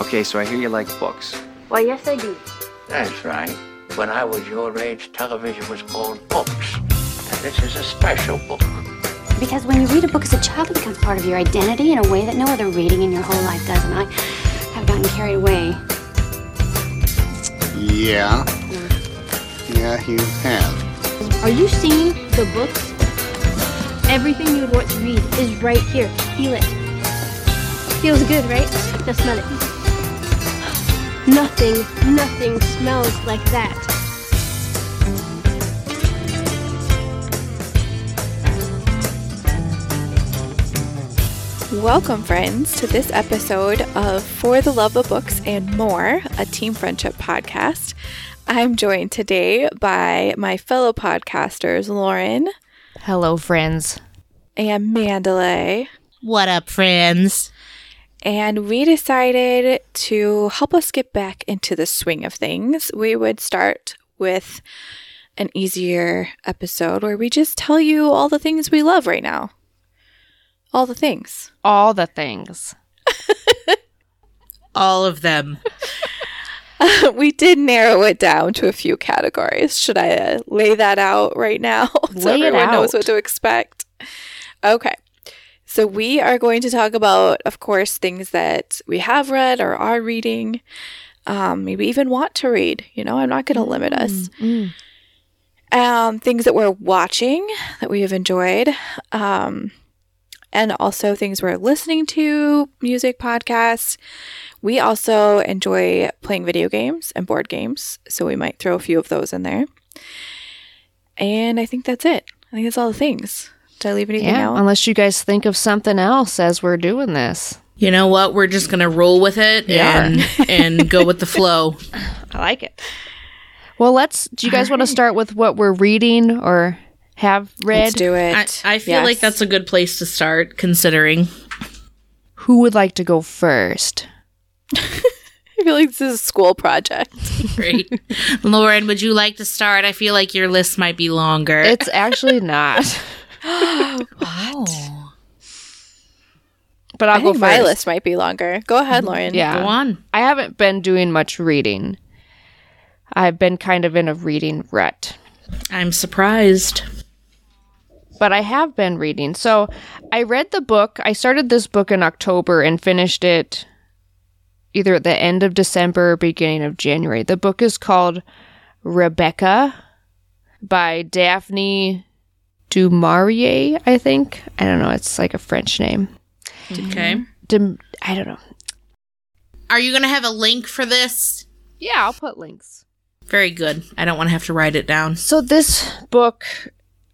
Okay, so I hear you like books. Why, yes, I do. That's right. When I was your age, television was called books. And this is a special book. Because when you read a book as a child, it becomes part of your identity in a way that no other reading in your whole life does. And I have gotten carried away. Yeah. Yeah, you have. Are you seeing the books? Everything you would want to read is right here. Feel it. Feels good, right? Now smell it. Nothing, nothing smells like that. Welcome, friends, to this episode of For the Love of Books and More, a team friendship podcast. I'm joined today by my fellow podcasters, Lauren Hello, friends. and Mandalay. What up, friends? And we decided to help us get back into the swing of things. We would start with an easier episode where we just tell you all the things we love right now. All the things. All the things. All of them. we did narrow it down to a few categories. Should I uh, lay that out right now so Lay it everyone knows what to expect? Okay. So we are going to talk about, of course, things that we have read or are reading, um, maybe even want to read. You know, I'm not going to limit us. Um, things that we're watching that we have enjoyed, um, and also things we're listening to, music, podcasts. We also enjoy playing video games and board games, so we might throw a few of those in there. And I think that's it. I think that's all the things. Did I leave anything Yeah, out? unless you guys think of something else as we're doing this. You know what? We're just gonna roll with it Yeah. and and go with the flow. I like it. Well, let's. Do you guys want to start with what we're reading or have read? Let's do it. I, I feel like that's a good place to start, considering. Who would like to go first? I feel like this is a school project. Great. Lauren, would you like to start? I feel like your list might be longer. It's actually not, oh. but I'll I go think first. my list might be longer. Go ahead, mm-hmm. Lauren. Yeah, Go on. I haven't been doing much reading. I've been kind of in a reading rut. I'm surprised. but I have been reading. So I read the book. I started this book in October and finished it either at the end of December or beginning of January. The book is called Rebecca by Daphne du Maurier, I think. I don't know. It's like a French name. Okay. Dim- I don't know. Are you gonna have a link for this? Yeah, I'll put links. Very good. I don't want to have to write it down. So this book,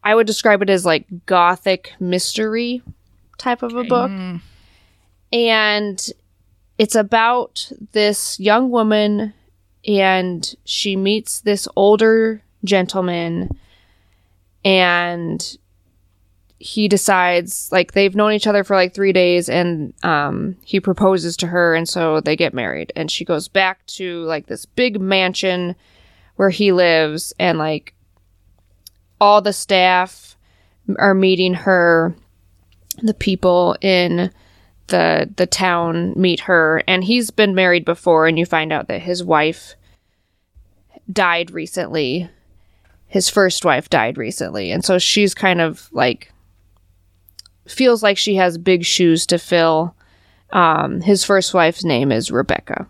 I would describe it as like gothic mystery type of a book. And it's about this young woman and she meets this older gentleman and he decides like they've known each other for like 3 days and um he proposes to her and so they get married. And she goes back to like this big mansion where he lives and like all the staff are meeting her. The people in the the town meet her and he's been married before and you find out that his wife died recently his first wife died recently. And so she's kind of like feels like she has big shoes to fill. Um his first wife's name is rebecca.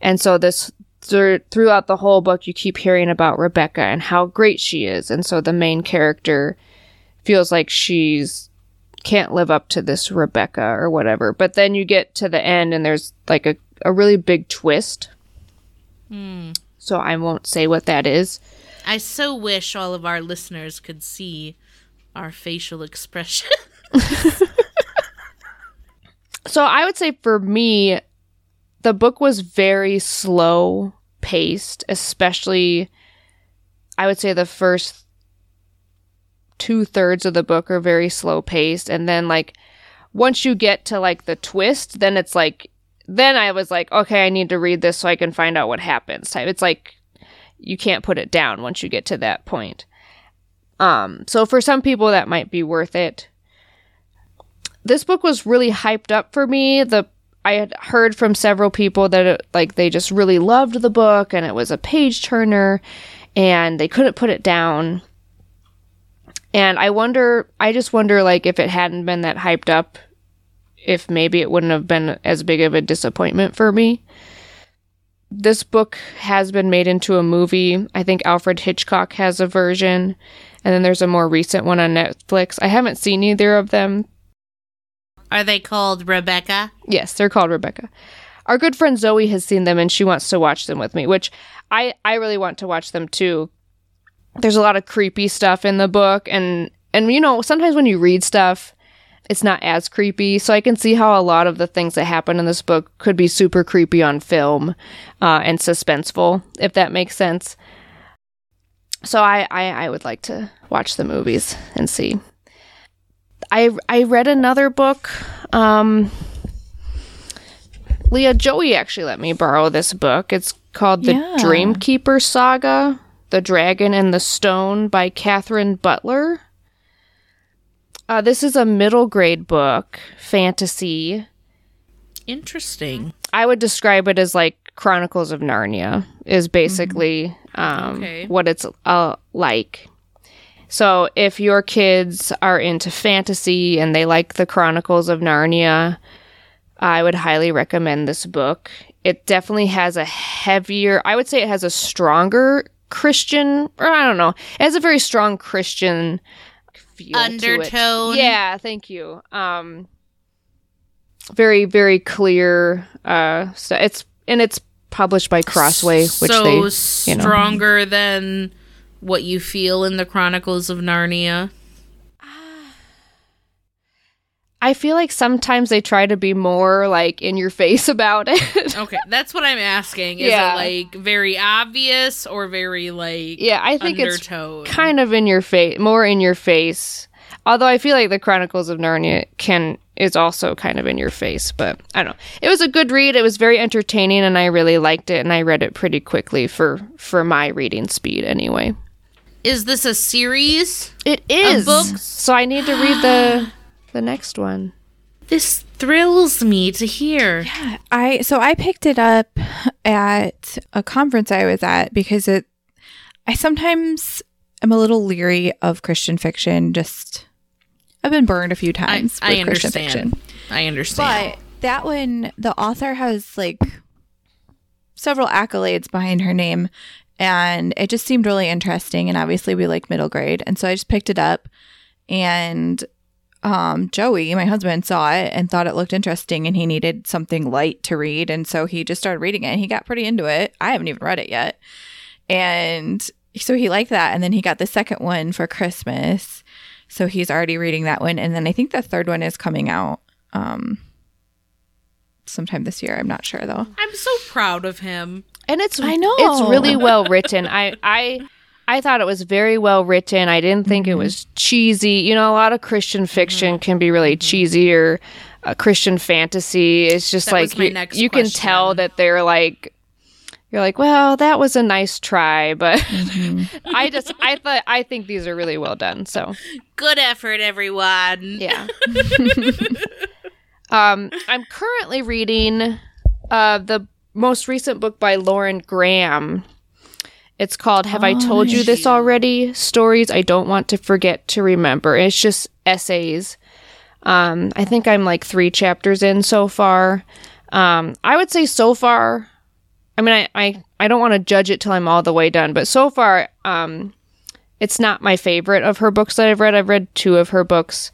And so this thr- throughout the whole book you keep hearing about rebecca and how great she is. And so the main character feels like she's can't live up to this rebecca or whatever. But then you get to the end and there's like a, a really big twist. So i won't say what that is I so wish all of our listeners could see our facial expression. So I would say for me, the book was very slow paced, especially I would say the first two thirds of the book are very slow paced. And then like once you get to like the twist, then it's like then I was like, okay, I need to read this so I can find out what happens. It's like you can't put it down once you get to that point. Um, so for some people that might be worth it. This book was really hyped up for me. The I had heard from several people that it, like they just really loved the book and it was a page turner and they couldn't put it down. And I wonder I just wonder like if it hadn't been that hyped up if maybe it wouldn't have been as big of a disappointment for me. This book has been made into a movie. I think Alfred Hitchcock has a version and then there's a more recent one on Netflix. I haven't seen either of them. Are they called Rebecca? Yes, they're called Rebecca. Our good friend Zoe has seen them and she wants to watch them with me, which I I really want to watch them too. There's a lot of creepy stuff in the book and and you know, sometimes when you read stuff, it's not as creepy. So I can see how a lot of the things that happen in this book could be super creepy on film uh, and suspenseful, if that makes sense. So I, I I would like to watch the movies and see. I I read another book. Um, Leah Joey actually let me borrow this book. It's called The Yeah. Dreamkeeper Saga: The Dragon and the Stone by Kathryn Butler. Uh, this is a middle grade book, fantasy. Interesting. I would describe it as like Chronicles of Narnia is basically um, Okay. what it's uh, like. So if your kids are into fantasy and they like the Chronicles of Narnia, I would highly recommend this book. It definitely has a heavier, I would say it has a stronger Christian, or I don't know, it has a very strong Christian feel. Undertone. Yeah, thank you. Um, very very clear. Uh, so it's and it's published by Crossway, which so they you know. stronger than what you feel in the Chronicles of Narnia. I feel like sometimes they try to be more like in your face about it. Okay, that's what I'm asking. Is Yeah. it like very obvious or very like yeah, I think undertone? it's kind of in your face, more in your face. Although I feel like the Chronicles of Narnia can is also kind of in your face, but I don't know. It was a good read. It was very entertaining, and I really liked it. And I read it pretty quickly for for my reading speed, anyway. Is this a series? It is. books? So I need to read the the next one. This thrills me to hear. Yeah, I so I picked it up at a conference I was at because it I sometimes am a little leery of Christian fiction just I've been burned a few times I with Christian understand. fiction. I understand. But that one the author has like several accolades behind her name and it just seemed really interesting and obviously we like middle grade and so I just picked it up and um, Joey, my husband, saw it and thought it looked interesting and he needed something light to read. And so he just started reading it and he got pretty into it. I haven't even read it yet. And so he liked that. And then he got the second one for Christmas. So he's already reading that one. And then I think the third one is coming out um, sometime this year. I'm not sure though. I'm so proud of him. and it's I know. it's really well written. I I I thought it was very well written. I didn't think Mm-hmm. it was cheesy. You know, a lot of Christian fiction can be really cheesy or uh, Christian fantasy. It's just That like you, you can tell that they're like you're like, well, that was a nice try, but Mm-hmm. I just I thought I think these are really well done. So Good effort, everyone. yeah. um, I'm currently reading uh, the most recent book by Lauren Graham. It's called Have I Told You This Already? Stories I Don't Want to Forget to Remember. It's just essays. Um, I think I'm like three chapters in so far. Um, I would say so far, I mean, I, I, I don't want to judge it till I'm all the way done, but so far, um, it's not my favorite of her books that I've read. I've read two of her books.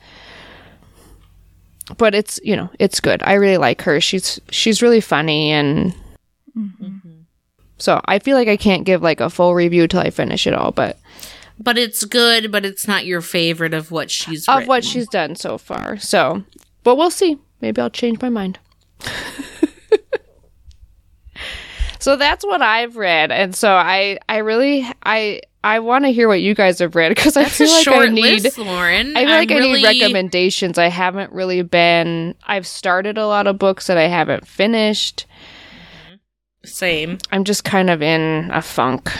But it's, you know, it's good. I really like her. She's she's really funny and so I feel like I can't give like a full review till I finish it all, but But it's good, but it's not your favorite of what she's of written. what she's done so far. So, but we'll see. Maybe I'll change my mind. so that's what I've read, and so I I really I I want to hear what you guys have read because I feel like I need list, Lauren. I feel like I'm I really- need recommendations. I haven't really been. I've started a lot of books that I haven't finished. Same. I'm just kind of in a funk.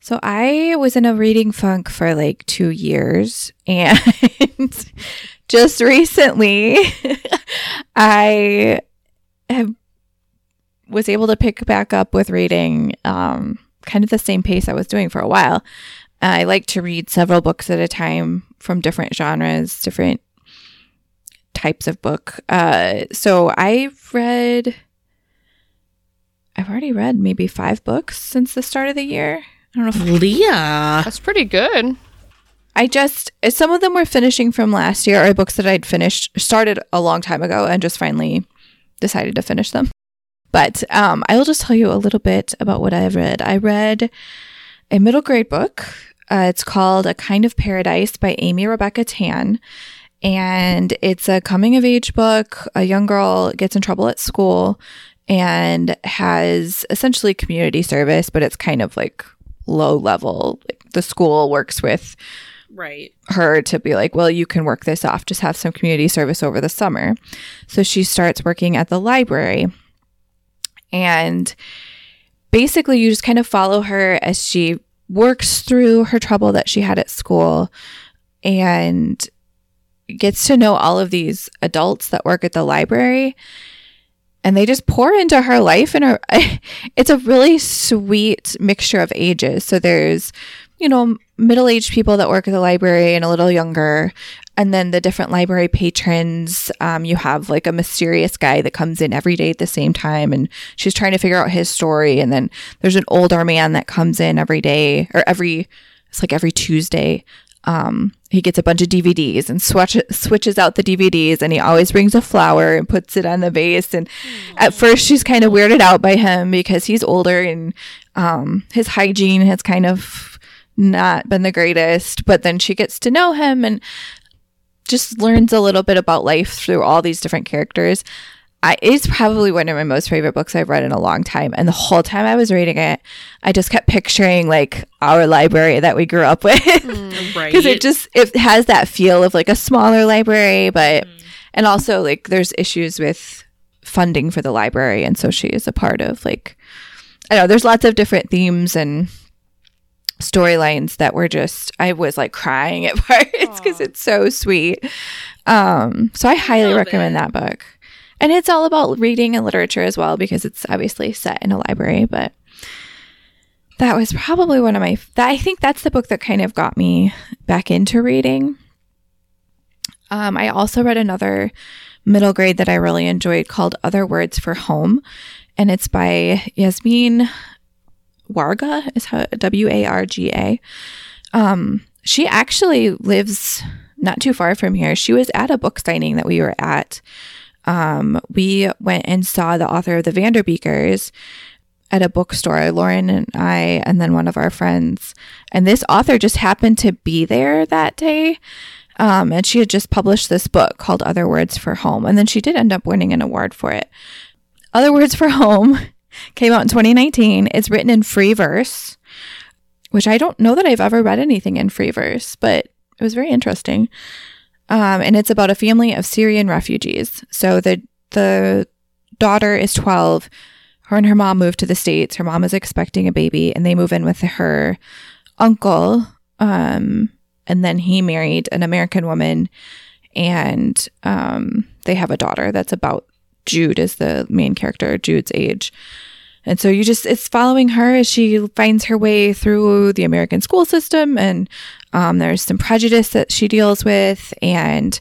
So I was in a reading funk for like two years and just recently, I have was able to pick back up with reading um, kind of the same pace I was doing for a while. I like to read several books at a time from different genres, different types of book. Uh, so I've read, I've already read maybe five books since the start of the year. I don't know if Leah. That's pretty good. I just some of them were finishing from last year or books that I'd finished started a long time ago and just finally decided to finish them. But um, I will just tell you a little bit about what I've read. I read a middle grade book. Uh, it's called A Kind of Paradise by Amy Rebecca Tan. And it's a coming of age book. A young girl gets in trouble at school and has essentially community service, but it's kind of like low level. Like the school works with Right. her to be like, well, you can work this off, just have some community service over the summer. So she starts working at the library. And basically, you just kind of follow her as she works through her trouble that she had at school and gets to know all of these adults that work at the library and they just pour into her life and it's a really sweet mixture of ages. So there's you know middle-aged people that work at the library and a little younger and then the different library patrons. Um, you have like a mysterious guy that comes in every day at the same time and she's trying to figure out his story and then there's an older man that comes in every day or every it's like every tuesday um, he gets a bunch of DVDs and swatch, switches out the DVDs, and he always brings a flower and puts it on the vase. And at first, she's kind of weirded out by him because he's older and um, his hygiene has kind of not been the greatest. But then she gets to know him and just learns a little bit about life through all these different characters. I, it's probably one of my most favorite books I've read in a long time. And the whole time I was reading it, I just kept picturing like our library that we grew up with. Right. because it just it has that feel of like a smaller library but and also like there's issues with funding for the library and so she is a part of like i don't know there's lots of different themes and storylines that were just i was like crying at parts because it's so sweet um so i highly recommend it. that book and it's all about reading and literature as well because it's obviously set in a library but that was probably one of my that i think that's the book that kind of got me back into reading. Um, i also read another middle grade that i really enjoyed called other words for home. And it's by yasmin warga is how w-a-r-g-a um, she actually lives not too far from here. She was at a book signing that we were at um, we went and saw the author of the vanderbeekers at a bookstore, Lauren and I, and then one of our friends. And this author just happened to be there that day. Um, and she had just published this book called Other Words for Home. And then she did end up winning an award for it. Other Words for Home came out in 2019. It's written in free verse, which I don't know that I've ever read anything in free verse, but it was very interesting. Um, and it's about a family of Syrian refugees. So the the daughter is 12 her and her mom moved to the states. Her mom is expecting a baby and they move in with her uncle um and then he married an american woman and um they have a daughter that's about jude is the main character jude's age and so you just it's following her as she finds her way through the american school system and um, there's some prejudice that she deals with and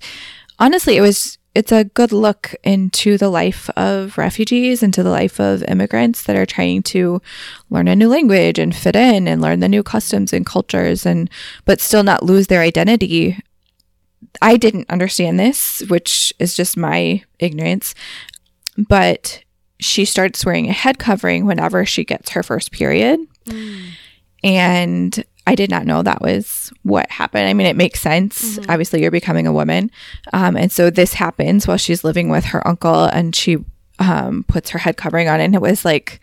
honestly it was it's a good look into the life of refugees, into the life of immigrants that are trying to learn a new language and fit in and learn the new customs and cultures and but still not lose their identity. I didn't understand this, which is just my ignorance. But she starts wearing a head covering whenever she gets her first period. And I did not know that was what happened. I mean, it makes sense. Obviously, you're becoming a woman. Um, and so this happens while she's living with her uncle and she um, puts her head covering on. And it was like,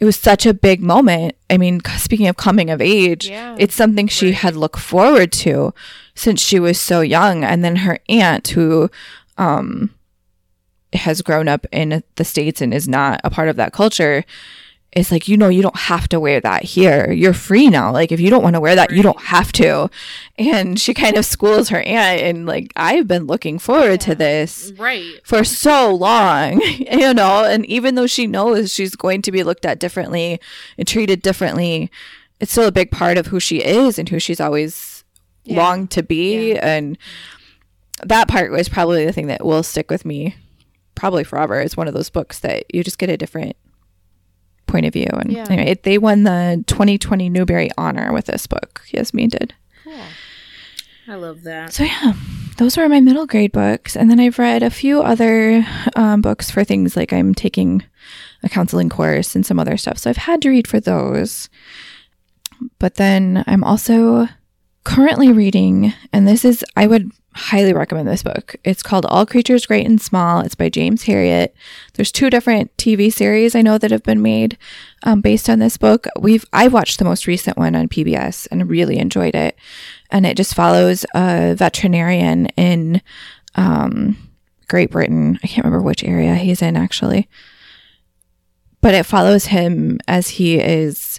it was such a big moment. I mean, speaking of coming of age, Yeah. it's something she had looked forward to since she was so young. And then her aunt, who um, has grown up in the States and is not a part of that culture, it's like, you know, you don't have to wear that here. You're free now. Like, if you don't want to wear that, you don't have to. And she kind of schools her aunt, and like, I've been looking forward to this Right. for so long, you know, and even though she knows she's going to be looked at differently and treated differently, it's still a big part of who she is and who she's always longed to be. And that part was probably the thing that will stick with me probably forever. is one of those books that you just get a different point of view. And Yeah. anyway, it, they won the 2020 Newbery Honor with this book. Yasmin did. I love that. So yeah, those were my middle grade books, and then I've read a few other um, books for things like I'm taking a counseling course and some other stuff. So I've had to read for those. But then I'm also currently reading, and this is I would highly recommend this book. It's called All Creatures Great and Small. It's by James Herriot. There's two different TV series I know that have been made um, based on this book. We've I watched the most recent one on PBS and really enjoyed it, and it just follows a veterinarian in um, Great Britain. I can't remember which area he's in actually, but it follows him as he is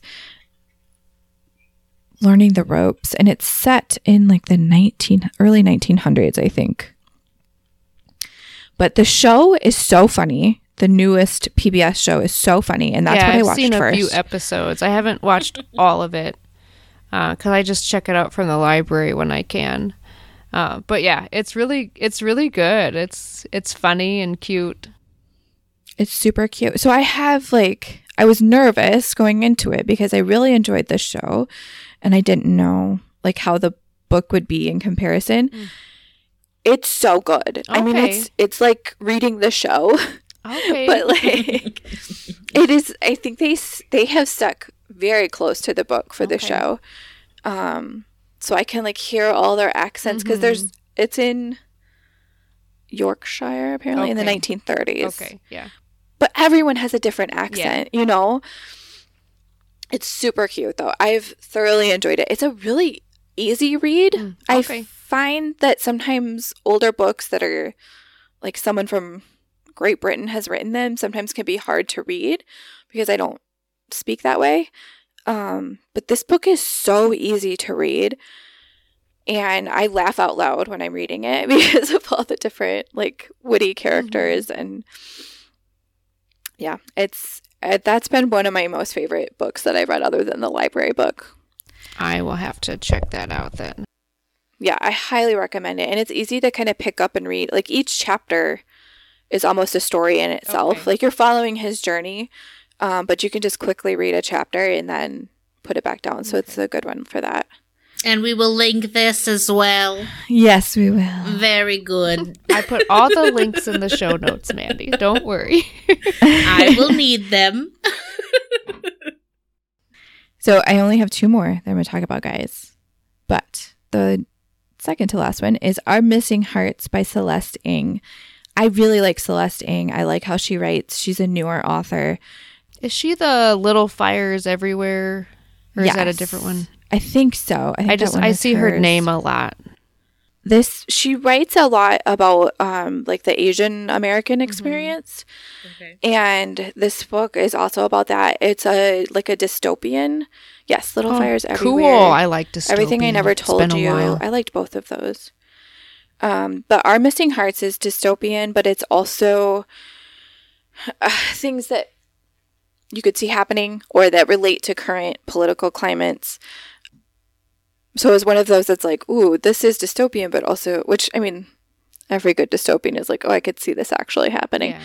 learning the ropes and it's set in like the 19 early 1900s i think but the show is so funny the newest pbs show is so funny and that's yeah, what i I've watched seen a first few episodes. I haven't watched all of it because I just check it out from the library when I can. Uh, but yeah, it's really it's really good. It's it's funny and cute. It's super cute. So I have like I was nervous going into it because I really enjoyed this show and I didn't know like how the book would be in comparison. It's so good. I mean it's it's like reading the show, Okay, but like it is I think they they have stuck very close to the book for the show. Um so I can like hear all their accents because there's it's in Yorkshire apparently in the 1930s okay, yeah. but everyone has a different accent, you know? It's super cute though. I've thoroughly enjoyed it. It's a really easy read. I okay. find that sometimes older books that are like someone from Great Britain has written them sometimes can be hard to read because I don't speak that way. Um, but this book is so easy to read. And I laugh out loud when I'm reading it because of all the different like witty characters and yeah, it's that's been one of my most favorite books that I've read other than the library book. I will have to check that out then. Yeah, I highly recommend it. And it's easy to kind of pick up and read. Like each chapter is almost a story in itself. Okay. Like you're following his journey, um, but you can just quickly read a chapter and then put it back down. So it's a good one for that. And we will link this as well. Yes, we will. Very good. I put all the links in the show notes, Mandy. Don't worry. I will need them. So I only have two more that I'm going to talk about, guys. But the second to last one is Our Missing Hearts by Celeste Ng. I really like Celeste Ng. I like how she writes. She's a newer author. Is she the little fires everywhere, or is that a different one? I think so. I, think I just I see her name a lot. This she writes a lot about um like the Asian American experience. Okay. And this book is also about that. It's a like a dystopian. Yes, Little Fires Everywhere. Oh, Cool. I like dystopian. Everything I Never It's Told You. while. I liked both of those. Um, but Our Missing Hearts is dystopian, but it's also uh, things that you could see happening or that relate to current political climates. So it was one of those that's like, ooh, this is dystopian, but also, which I mean, every good dystopian is like, oh, I could see this actually happening. Yeah.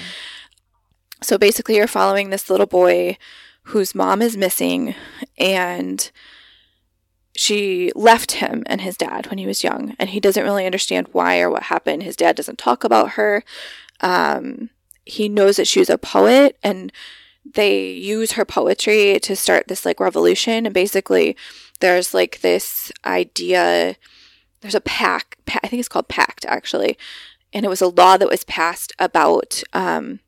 So basically, you're following this little boy whose mom is missing, and she left him and his dad when he was young, and he doesn't really understand why or what happened. His dad doesn't talk about her. Um, he knows that she's a poet, and they use her poetry to start this like revolution. And basically, there's like this idea. There's a pact. Pa- I think it's called pact actually, and it was a law that was passed about. Um,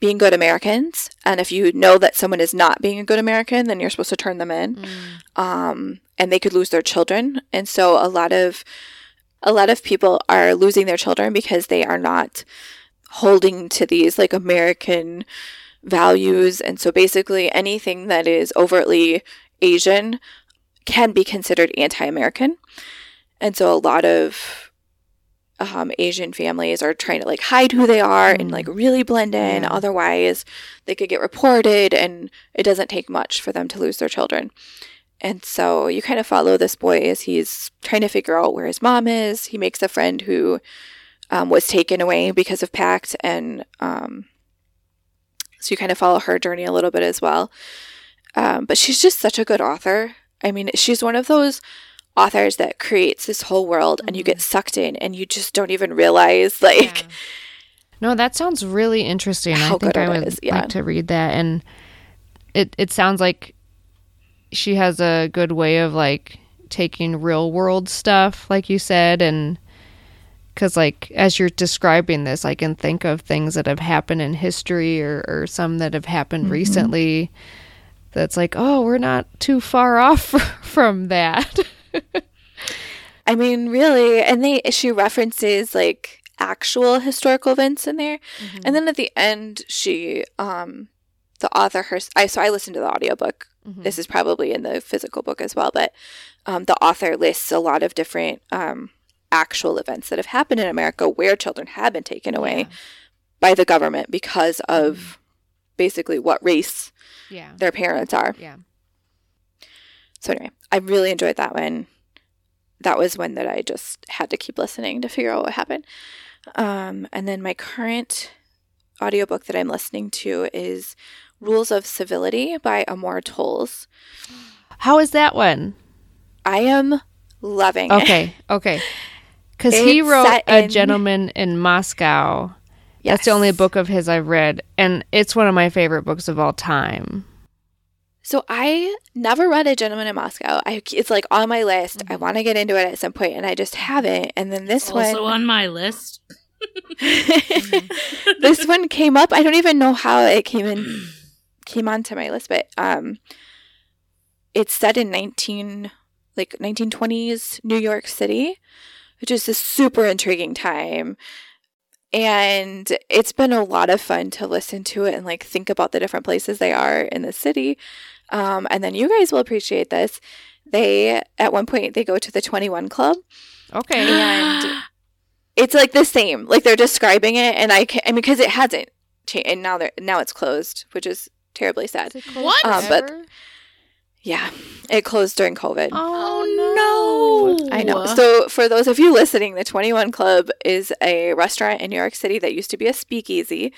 being good Americans. And if you know that someone is not being a good American, then you're supposed to turn them in. Um, and they could lose their children. And so a lot of a lot of people are losing their children because they are not holding to these like American values. And so basically, anything that is overtly Asian can be considered anti American. And so a lot of um, Asian families are trying to like hide who they are and like really blend in. Yeah. Otherwise, they could get reported, and it doesn't take much for them to lose their children. And so you kind of follow this boy as he's trying to figure out where his mom is. He makes a friend who um, was taken away because of PACT, and um, so you kind of follow her journey a little bit as well. Um, but she's just such a good author. I mean, she's one of those authors that creates this whole world, and you get sucked in, and you just don't even realize like. No, that sounds really interesting. I think I would yeah. like to read that. And it it sounds like she has a good way of like taking real world stuff, like you said, and because like as you're describing this, I can think of things that have happened in history or, or some that have happened Mm-hmm. recently. That's like, oh, we're not too far off from that. I mean, really, and they she references like actual historical events in there, and then at the end, she um the author her I so I listened to the audiobook. This is probably in the physical book as well, but um, the author lists a lot of different um actual events that have happened in America where children have been taken away by the government because of basically what race yeah. their parents are. Yeah. So anyway, I really enjoyed that one. That was one that I just had to keep listening to figure out what happened. Um, and then my current audiobook that I'm listening to is Rules of Civility by Amor Towles. How is that one? I am loving it. Okay, okay. Because he wrote A in- Gentleman in Moscow. That's the only book of his I've read, and it's one of my favorite books of all time. So I never read A Gentleman in Moscow. I, it's like on my list. I want to get into it at some point, and I just haven't. And then this Also one, also on my list. this one came up. I don't even know how it came in came onto my list, but um it's set in 19 like 1920s New York City, which is a super intriguing time. And it's been a lot of fun to listen to it and like think about the different places they are in the city. Um, and then you guys will appreciate this. They at one point they go to the 21 club Okay. and it's like the same. Like they're describing it, and I can I mean because it hasn't changed, and now they're now it's closed, which is terribly sad. What? Um, but- Yeah, it closed during COVID. Oh, no. I know. So for those of you listening, the Twenty One Club is a restaurant in New York City that used to be a speakeasy.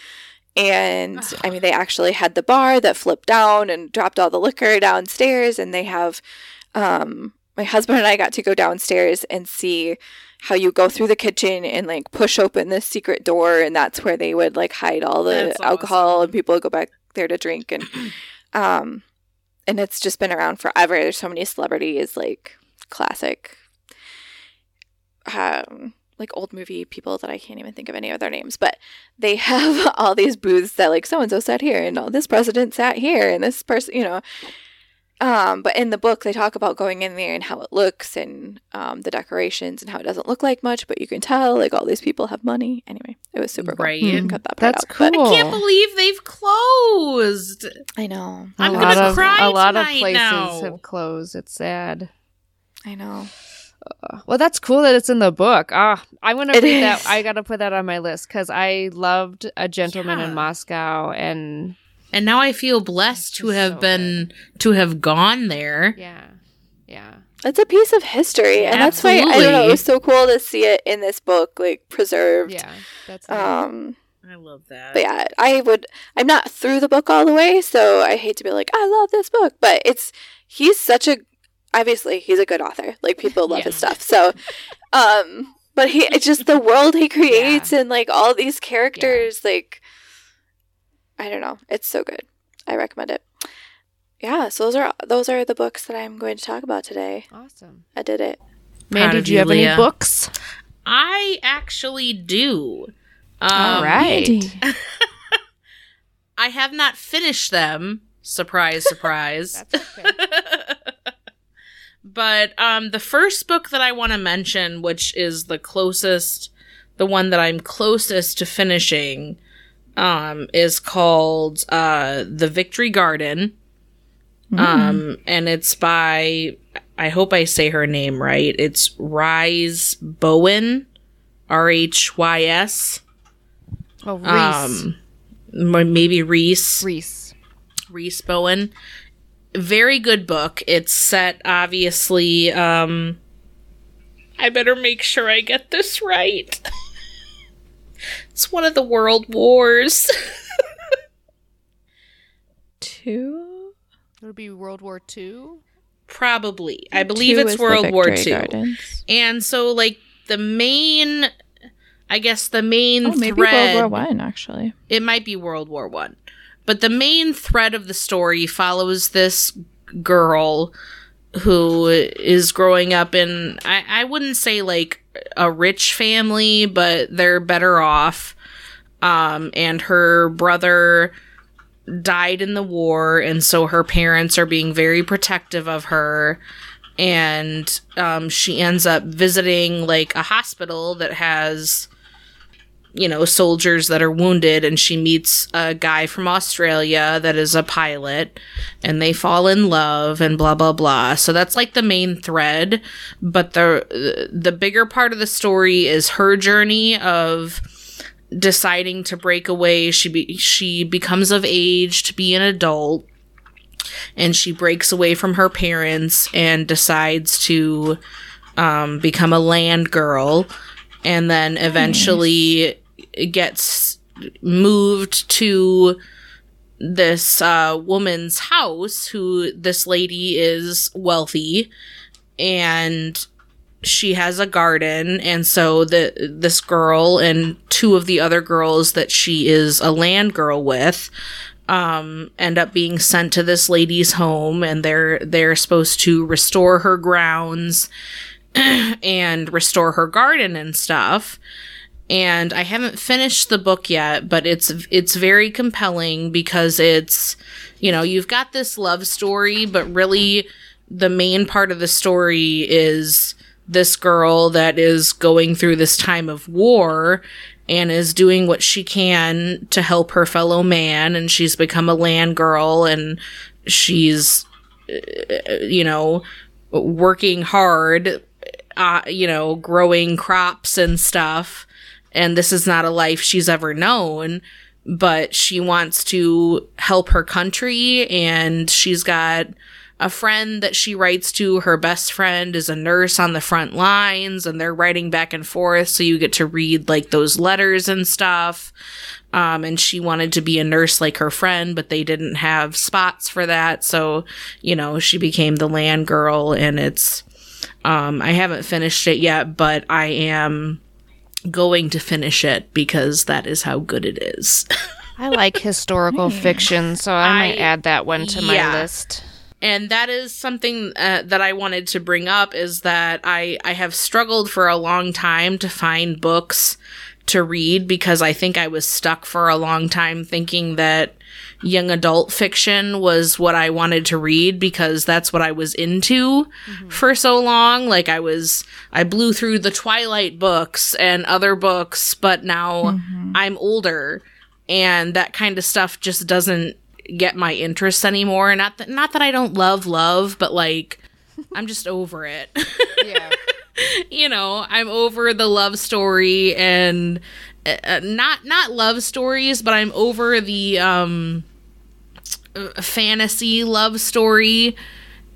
And I mean, they actually had the bar that flipped down and dropped all the liquor downstairs. And they have, um, my husband and I got to go downstairs and see how you go through the kitchen and like push open this secret door. And that's where they would like hide all the That's alcohol awesome. and people would go back there to drink. And, um, and it's just been around forever. There's so many celebrities, like classic, um, like old movie people that I can't even think of any of their names, but they have all these booths that like so and so sat here and oh, this president sat here and this person, you know. Um, but in the book, they talk about going in there and how it looks and um, the decorations and how it doesn't look like much, but you can tell like all these people have money. Anyway, it was super cool. Right. Mm, cut that part That's out, but- cool. I can't believe they've closed. I know. A I'm gonna of, cry A lot of places now. have closed. It's sad. I know. Well, that's cool that it's in the book. Ah, I'm gonna It read that. is. I gotta put that on my list because I loved A Gentleman Yeah. in Moscow, and And now I feel blessed to have so been to have gone there. yeah, yeah, It's a piece of history, and that's why I don't know. It was so cool to see it in this book, like preserved. yeah. That's nice. Um, I love that. but yeah, I would. I'm not through the book all the way, so I hate to be like, I love this book, but it's he's such a obviously he's a good author. Like people love his stuff. So, um, but he it's just the world he creates and like all these characters. Like, I don't know, it's so good. I recommend it. Yeah, so those are those are the books that I'm going to talk about today. awesome. I did it. Mandy, do you have Leah. any books? I actually do. Um, All right. I have not finished them. Surprise, surprise. That's okay. but um, the first book that I want to mention, which is the closest, the one that I'm closest to finishing, um, is called uh, The Victory Garden. Um, and it's by, I hope I say her name right. It's Rise Bowen, R H Y S. Oh, Reese. Um, maybe Reese. Reese. Reese Bowen. Very good book. It's set obviously um I better make sure I get this right. it's one of the world wars. Two. It would be World War II. Probably. I believe Two it's is the World War Victory II. Gardens. And so like the main I guess the main Oh, maybe thread World War One actually. it might be World War One, but the main thread of the story follows this girl who is growing up in I, I wouldn't say like a rich family, but they're better off. Um, and her brother died in the war, and so her parents are being very protective of her. And um, she ends up visiting like a hospital that has you know, soldiers that are wounded, and she meets a guy from Australia that is a pilot, and they fall in love, and blah blah blah. So that's like the main thread, but the the bigger part of the story is her journey of deciding to break away. She be, she becomes of age to be an adult, and she breaks away from her parents and decides to um, become a land girl and then eventually gets moved to this uh, woman's house who this lady is wealthy and she has a garden. And so the this girl and two of the other girls that she is a land girl with um end up being sent to this lady's home and they're they're supposed to restore her grounds and restore her garden and stuff and I haven't finished the book yet, but it's it's very compelling because it's you know, you've got this love story, but really the main part of the story is this girl that is going through this time of war and is doing what she can to help her fellow man. And she's become a land girl and she's uh, you know working hard uh, you know growing crops and stuff and this is not a life she's ever known but she wants to help her country and she's got a friend that she writes to. Her best friend is a nurse on the front lines and they're writing back and forth so you get to read like those letters and stuff. Um, and she wanted to be a nurse like her friend but they didn't have spots for that so you know she became the land girl and it's um, i haven't finished it yet but i am going to finish it because that is how good it is. I like historical fiction, so I, might add that one to my list. and that is something uh, that I wanted to bring up is that I I have struggled for a long time to find books to read because I think I was stuck for a long time thinking that young adult fiction was what I wanted to read because that's what I was into for so long. Like I was I blew through the Twilight books and other books but now I'm older and that kind of stuff just doesn't get my interest anymore. Not that not that I don't love love but like I'm just over it. Yeah. you know i'm over the love story and uh, uh, not not love stories but i'm over the um fantasy love story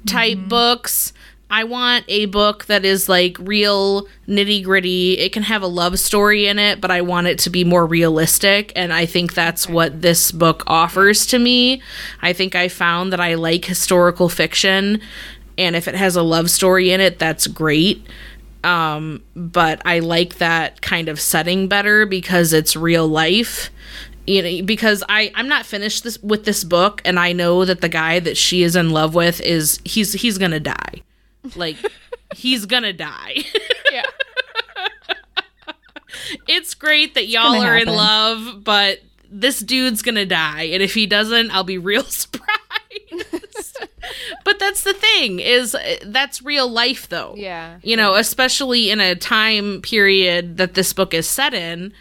type books. I want a book that is like real nitty gritty it can have a love story in it but i want it to be more realistic and i think that's what this book offers to me. I think i found that i like historical fiction and if it has a love story in it that's great. Um but i like that kind of setting better because it's real life you know because i i'm not finished this with this book and i know that the guy that she is in love with is he's he's gonna die. Like he's gonna die. Yeah. it's great that y'all are in love but this dude's gonna die and if he doesn't i'll be real surprised. But that's the thing is uh, that's real life though. Yeah. you know especially in a time period that this book is set in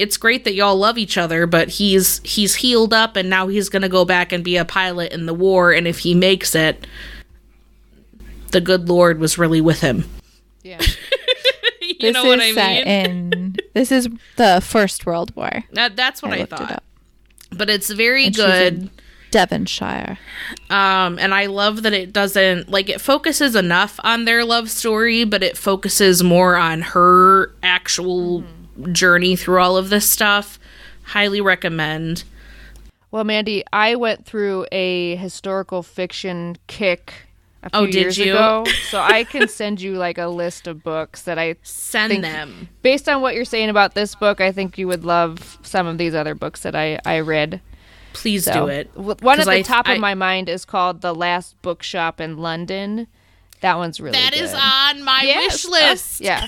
it's great that y'all love each other, but he's he's healed up and now he's going to go back and be a pilot in the war and if he makes it the good lord was really with him. Yeah. you this know is what I set mean? in. This is the First World War. That, that's what I, looked it thought. up. But it's very And good. Devonshire. Um, and I love that it doesn't like it focuses enough on their love story, but it focuses more on her actual journey through all of this stuff. Highly recommend. Well, Mandy, I went through a historical fiction kick a oh, few Oh, did years you? ago, so I can send you like a list of books that I Send think- them. based on what you're saying about this book, I think you would love some of these other books that I I read. Please So, do it. One at the I- top I- of my mind is called The Last Bookshop in London. That one's really That good. is on my Yes, wish list. Oh, yeah,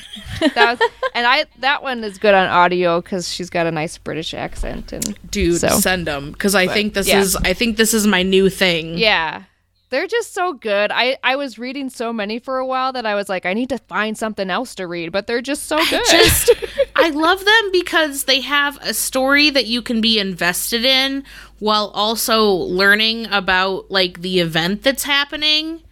that was, and I that one is good on audio because she's got a nice British accent and Dude, So- send them because I think this yeah. is I think this is my new thing. yeah, they're just so good. I I was reading so many for a while that I was like, I need to find something else to read, but they're just so good. just I love them because they have a story that you can be invested in while also learning about like the event that's happening.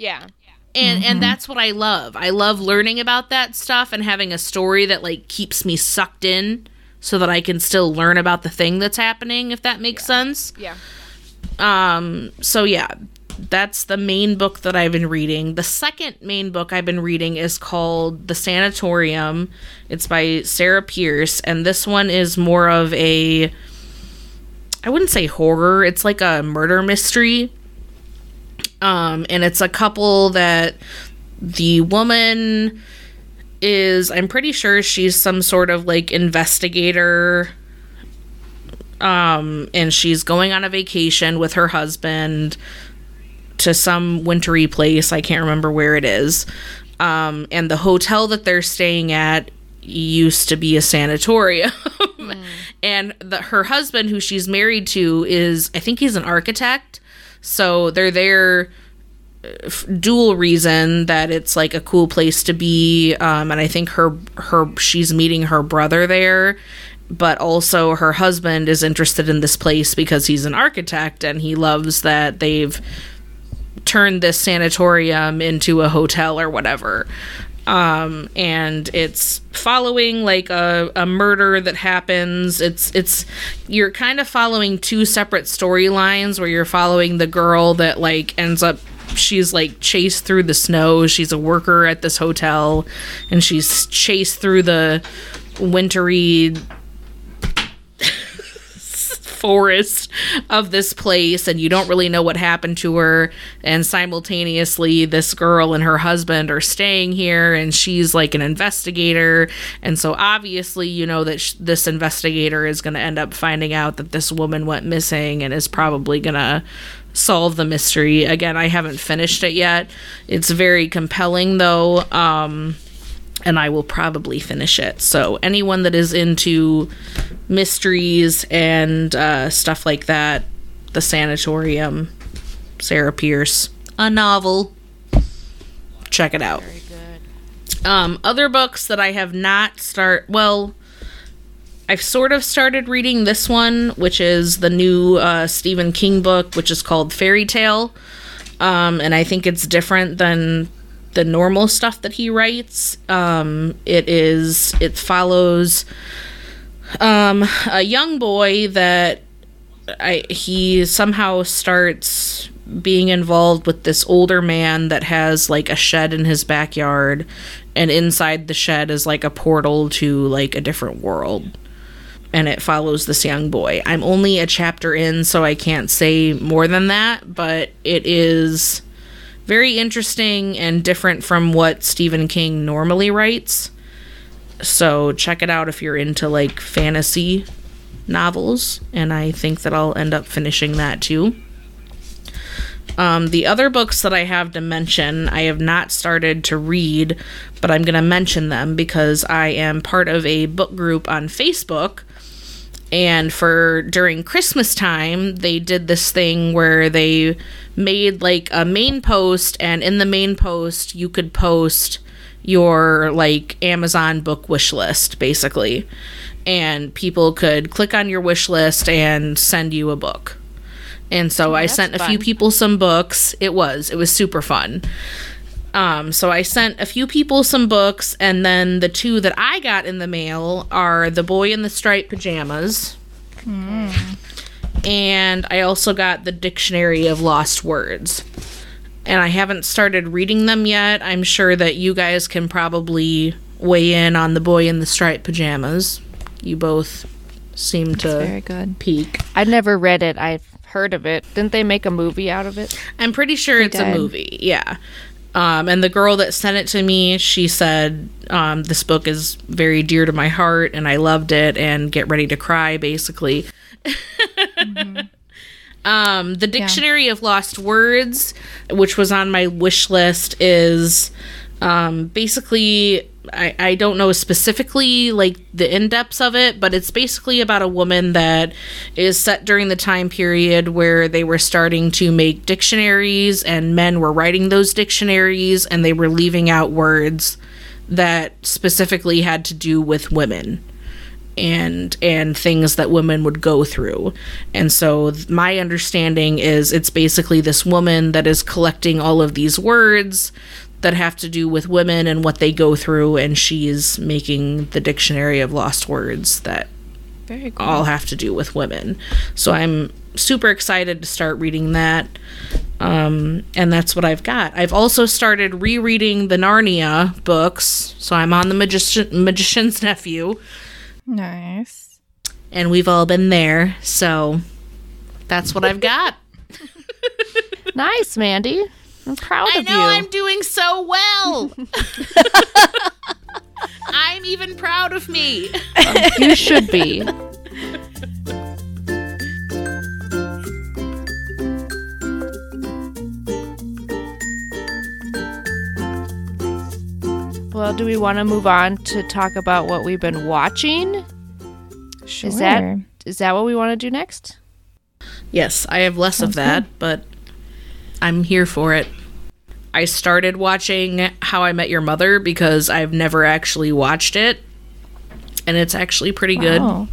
Yeah, And and that's what I love. I love learning about that stuff and having a story that like keeps me sucked in so that I can still learn about the thing that's happening if that makes sense. yeah. Um so yeah, that's the main book that I've been reading. The second main book I've been reading is called The Sanatorium. It's by Sarah Pearse and this one is more of a I wouldn't say horror, it's like a murder mystery. Um and it's a couple that the woman is I'm pretty sure she's some sort of like investigator um, and she's going on a vacation with her husband to some wintry place. I can't remember where it is. Um, and the hotel that they're staying at used to be a sanatorium. And the, her husband, who she's married to, is I think he's an architect. So they're there uh, dual reason that it's like a cool place to be um, and i think her her she's meeting her brother there but also her husband is interested in this place because he's an architect and he loves that they've turned this sanatorium into a hotel or whatever um and it's following like a, a murder that happens. It's it's you're kind of following two separate storylines where you're following the girl that like ends up she's like chased through the snow. She's a worker at this hotel and she's chased through the wintry forest of this place and you don't really know what happened to her. And simultaneously this girl and her husband are staying here and she's like an investigator. And so obviously you know that sh- this investigator is going to end up finding out that this woman went missing and is probably going to solve the mystery. Again i haven't finished it yet. It's very compelling though. Um and I will probably finish it. So anyone that is into mysteries and uh, stuff like that, The Sanatorium, Sarah Pearse, a novel. Check it out. Very good. Um, other books that I have not start well. I've sort of started reading this one, which is the new uh, Stephen King book, which is called Fairy Tale. Um, and I think it's different than the normal stuff that he writes. Um, it is it follows um, a young boy that I he somehow starts being involved with this older man that has like a shed in his backyard and inside the shed is like a portal to like a different world and it follows this young boy. I'm only a chapter in so I can't say more than that, but it is very interesting and different from what Stephen King normally writes. So check it out if you're into like fantasy novels, and I think that I'll end up finishing that too. Um, the other books that I have to mention, I have not started to read, but I'm going to mention them because I am part of a book group on Facebook And for during Christmas time, they did this thing where they made like a main post, and in the main post, you could post your like Amazon book wish list, basically. And people could click on your wish list and send you a book. And so I that's sent a few people some books. It was, it was super fun. Um, so I sent a few people some books, and then the two that I got in the mail are The Boy in the Striped Pajamas. And I also got the Dictionary of Lost Words. And I haven't started reading them yet. I'm sure that you guys can probably weigh in on The Boy in the Striped Pajamas. You both seem to Very good. peak. I'd never read it. I've heard of it. Didn't they make a movie out of it? I'm pretty sure it's a movie. Yeah. Um, and the girl that sent it to me, she said, um, this book is very dear to my heart and I loved it and get ready to cry, basically. um, the Dictionary of Lost Words, which was on my wish list, is um, basically. I, I don't know specifically like the in depths of it, but it's basically about a woman that is set during the time period where they were starting to make dictionaries and men were writing those dictionaries and they were leaving out words that specifically had to do with women and and things that women would go through. And so th- my understanding is it's basically this woman that is collecting all of these words that have to do with women and what they go through and she's making the dictionary of lost words that Very cool. all have to do with women. So I'm super excited to start reading that. Um, and that's what I've got. I've also started rereading the Narnia books. So I'm on the Magician, Magician's Nephew, Nice. and we've all been there. So that's what I've got. Nice, Mandy. I'm proud I of you. I know I'm doing so well. I'm even proud of me. Um, you should be. Well, do we want to move on to talk about what we've been watching? Sure. Is that is that what we want to do next? Yes, I have less of that, but I'm here for it. I started watching How I Met Your Mother because I've never actually watched it, and it's actually pretty good.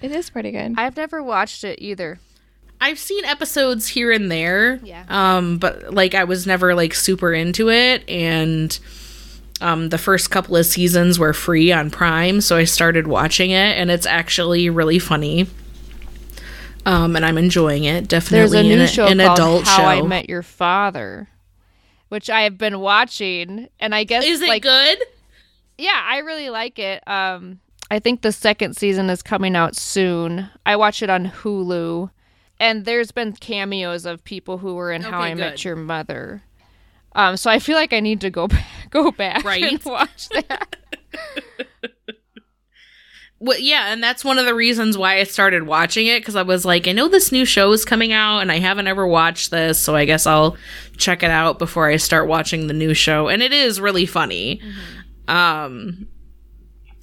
It is pretty good. I've never watched it either. I've seen episodes here and there, Yeah. um, but like I was never like super into it, and um, the first couple of seasons were free on Prime, so I started watching it, and it's actually really funny. Um, and I'm enjoying it. Definitely, There's Definitely a new an, show an called adult How show. I Met Your Father, which I have been watching, and I guess Is it like good? yeah, I really like it. Um, I think the second season is coming out soon. I watch it on Hulu, and there's been cameos of people who were in How Okay, I Met. Your Mother. Um, so I feel like I need to go back, go back Right. and watch that. Well, yeah, and that's one of the reasons why I started watching it because I was like, I know this new show is coming out, and I haven't ever watched this, so I guess I'll check it out before I start watching the new show. And it is really funny, um,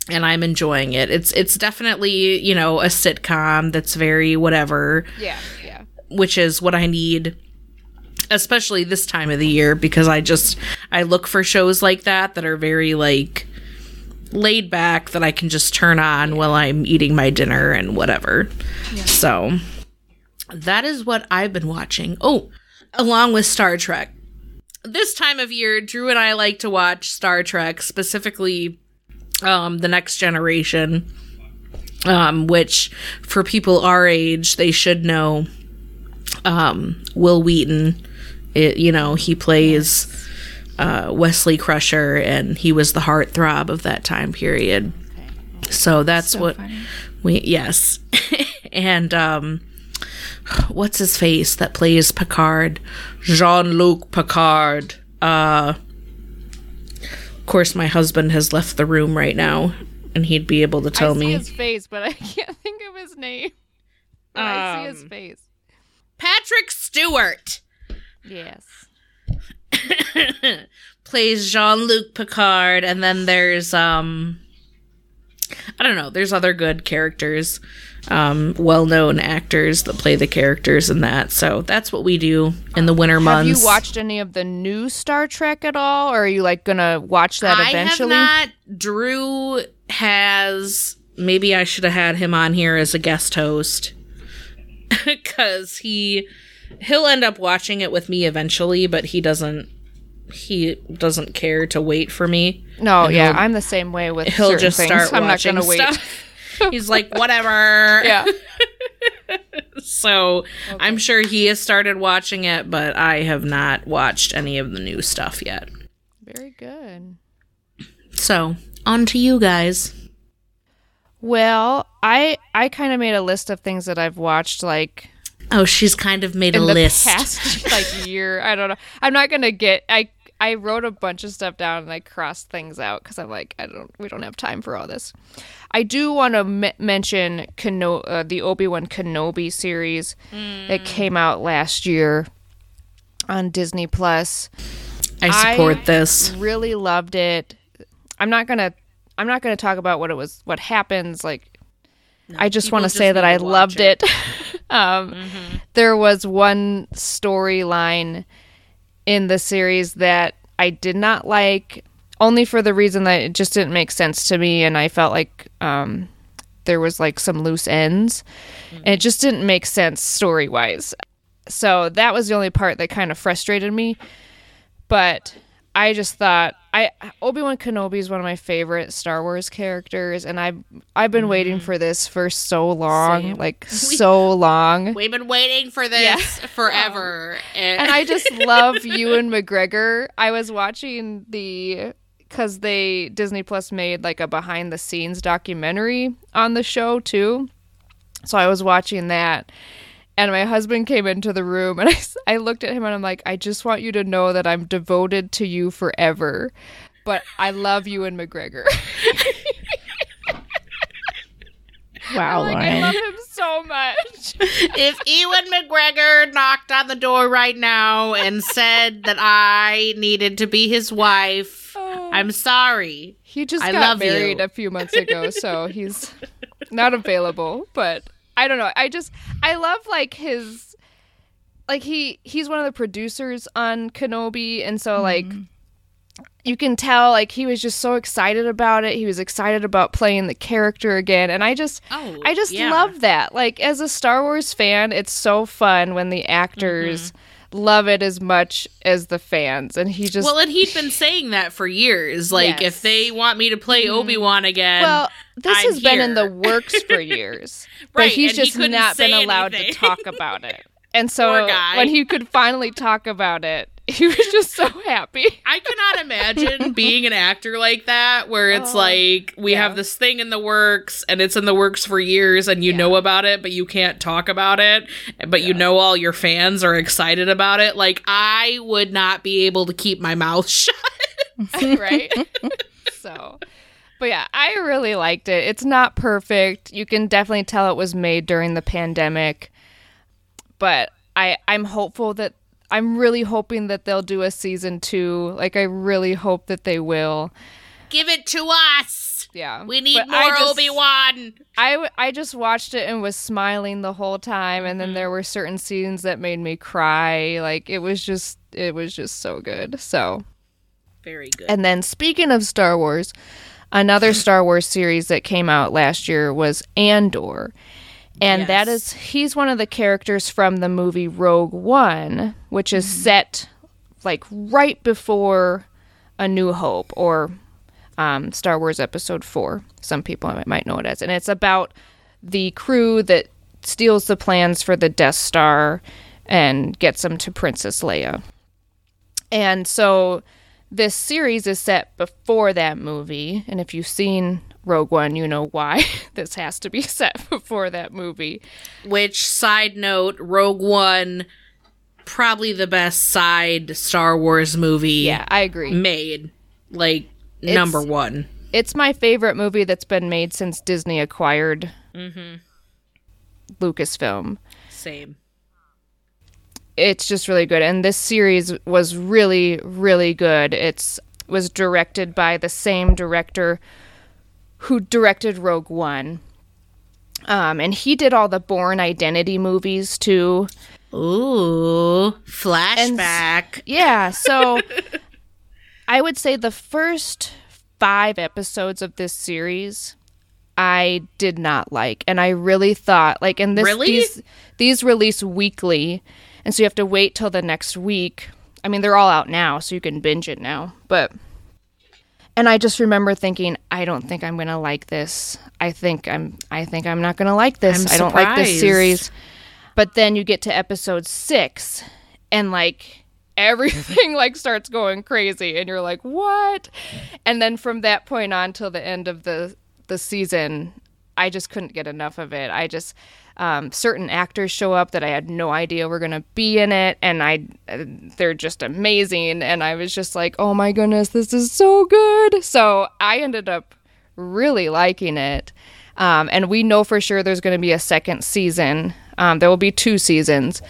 and I'm enjoying it. It's it's definitely you know a sitcom that's very whatever, yeah, yeah. which is what I need. Especially this time of the year because I just I look for shows like that that are very like laid back that I can just turn on while I'm eating my dinner and whatever. So that is what I've been watching. Oh, along with Star Trek. This time of year, Drew and I like to watch Star Trek, specifically um, The Next Generation, um, which for people our age, they should know um, Wil Wheaton. It, you know, he plays uh, Wesley Crusher, and he was the heartthrob of that time period. So that's what we yes, and um, what's his face that plays Picard, Jean Luc Picard. Uh, of course, my husband has left the room right now, and he'd be able to tell I see me his face, but I can't think of his name. But I see his Um, face. Patrick Stewart. Yes. plays Jean-Luc Picard and then there's um I don't know, there's other good characters. um, well-known actors that play the characters in that. So that's what we do in the winter months. Have you watched any of the new Star Trek at all, or are you like gonna watch that eventually? I have not. Drew has. Maybe I should have had him on here as a guest host because he he'll end up watching it with me eventually, but he doesn't. He doesn't care to wait for me. No, And yeah, I'm the same way with. He'll just things. start I'm not watching gonna wait. stuff. He's like, whatever. yeah, So I'm sure he has started watching it, but I have not watched any of the new stuff yet. very good. So on to you guys. Well, I I kind of made a list of things that I've watched like Oh, she's kind of made a in the list. past like year. I don't know. I'm not gonna get. I I wrote a bunch of stuff down and I crossed things out because I'm like I don't. We don't have time for all this. I do want to m- mention Keno- uh, the Obi Wan Kenobi series that came out last year on Disney Plus. I support this. Really loved it. I'm not gonna. I'm not gonna talk about what it was. What happens like. I just want to say that I loved it. it. um, There was one storyline in the series that I did not like, only for the reason that it just didn't make sense to me, and I felt like um, there was like some loose ends, and it just didn't make sense story wise. So that was the only part that kind of frustrated me. But I just thought I Obi Wan Kenobi is one of my favorite Star Wars characters, and I've I've been waiting mm. for this for so long, Same. like so long. We've been waiting for this forever. and I just love Ewan McGregor. I was watching the because they Disney Plus made like a behind the scenes documentary on the show too. So I was watching that, and my husband came into the room, and I looked at him and I'm like, I just want you to know that I'm devoted to you forever, but I love you and McGregor. Wow, like I love him so much. if Ewan McGregor knocked on the door right now and said that I needed to be his wife, oh. I'm sorry. He just I got love married you. a few months ago, so he's not available. But I don't know. I just I love like his like he he's one of the producers on Kenobi, and so like Mm-hmm. you can tell like he was just so excited about it. He was excited about playing the character again, and I just Oh, I just yeah. love that. Like as a Star Wars fan, it's so fun when the actors love it as much as the fans, and he just Mm-hmm. Well, and he'd been saying that for years. Like, Yes. Mm-hmm. if they want me to play Obi Wan again, Well, this I'm has been in the works for years, but Right, he's and he just couldn't been allowed anything. to talk about it. And so when he could finally talk about it, he was just so happy. I cannot imagine being an actor like that, where it's oh, like we Oh, yeah. have this thing in the works and it's in the works for years, and you Yeah. know about it, but you can't talk about it, but you know all your fans are excited about it. Like I would not be able to keep my mouth shut. right? so, but yeah, I really liked it. It's not perfect. You can definitely tell it was made during the pandemic, but I I'm hopeful that I'm really hoping that they'll do a season two. Like I really hope that they will. Give it to us. Yeah, We need But more Obi Wan. I, I just watched it and was smiling the whole time and Mm-hmm. then there were certain scenes that made me cry like it was just it was just so good so Very good. and then speaking of Star Wars another Star Wars series that came out last year was Andor and that Yes. is he's one of the characters from the movie Rogue One which is set like right before A New Hope or um, Star Wars Episode 4. Some people might know it as. And it's about the crew that steals the plans for the Death Star and gets them to Princess Leia. And so this series is set before that movie. And if you've seen Rogue One, you know why this has to be set before that movie. Which side note, Rogue One, probably the best side Star Wars movie Yeah, I agree. made. Like number one. it's my favorite movie that's been made since Disney acquired mm-hmm. Lucasfilm. Same. It's just really good, and this series was really, really good. It's was directed by the same director who directed Rogue One, Um, and he did all the Bourne Identity movies too. Ooh, flashback. Yeah, so I would say the first five episodes of this series I did not like, and I really thought like, and this Really? these these release weekly, and so you have to wait till the next week. I mean, they're all out now, so you can binge it now, but. And I just remember thinking, I don't think I'm gonna like this. I think I'm, I think I'm not gonna like this. I'm I don't like this series. But then you get to episode six, and like everything like starts going crazy, and you're like, what? And then from that point on till the end of the the season, I just couldn't get enough of it. I just um, certain actors show up that I had no idea were gonna be in it, and I they're just amazing, and I was just like, oh my goodness, this is so good. So I ended up really liking it. Um, and we know for sure there's going to be a second season. Um, there will be two seasons.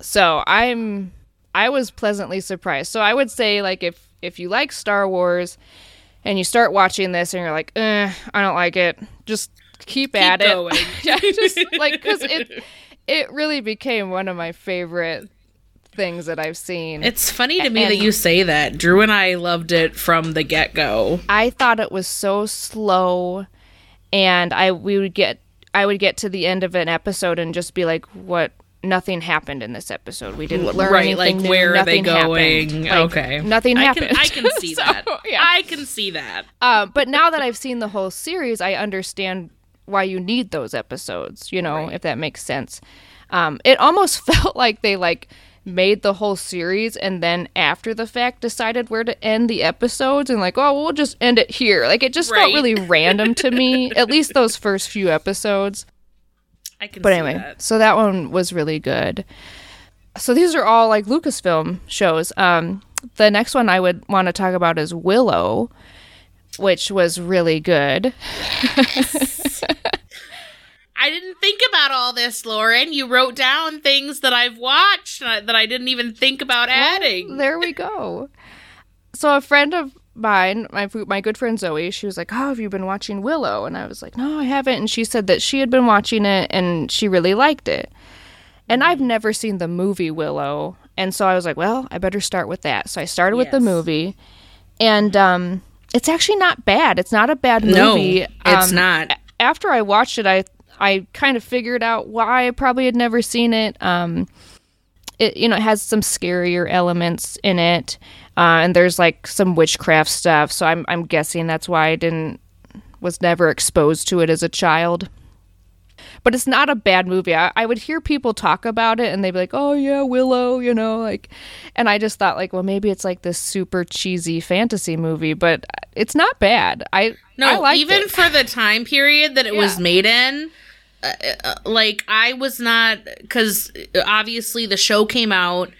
So I'm I was pleasantly surprised. So I would say like if if you like Star Wars and you start watching this and you're like, eh, I don't like it, just keep, at going. it. yeah, just like because it it really became one of my favorite things that I've seen. It's funny to me that you say that. Drew and I loved it from the get go. I thought it was so slow and I we would get I would get to the end of an episode and just be like what nothing happened in this episode. We didn't learn right, anything like new. where are they going? Like, okay, Nothing I happened. Can, I can see So, that. yeah. I can see that. Um, but now that I've seen the whole series, I understand why you need those episodes. You know, if that makes sense. Um, it almost felt like they like made the whole series and then after the fact decided where to end the episodes and like, oh, we'll just end it here. Like it just Right. felt really random to me. At least those first few episodes. I can. But see anyway, that. so that one was really good. So these are all like Lucasfilm shows. Um, the next one I would want to talk about is Willow, which was really good. I didn't think about all this, Lauren. You wrote down things that I've watched uh, that I didn't even think about adding. There we go. So a friend of mine, my my good friend Zoe, she was like, "Oh, have you been watching Willow?" And I was like, "No, I haven't." And she said that she had been watching it and she really liked it. And I've never seen the movie Willow, and so I was like, "Well, I better start with that." So I started with the movie, and um, it's actually not bad. It's not a bad movie. No, it's Um, not. After I watched it, I I kind of figured out why I probably had never seen it. Um, it you know it has some scarier elements in it uh, and there's like some witchcraft stuff so I'm, I'm guessing that's why i didn't was never exposed to it as a child but it's not a bad movie. I, I would hear people talk about it and they'd be like oh yeah willow you know like and i just thought like well maybe it's like this super cheesy fantasy movie but it's not bad. I No, I even it. for the time period that it was made in, uh, uh, like I was not because obviously the show came out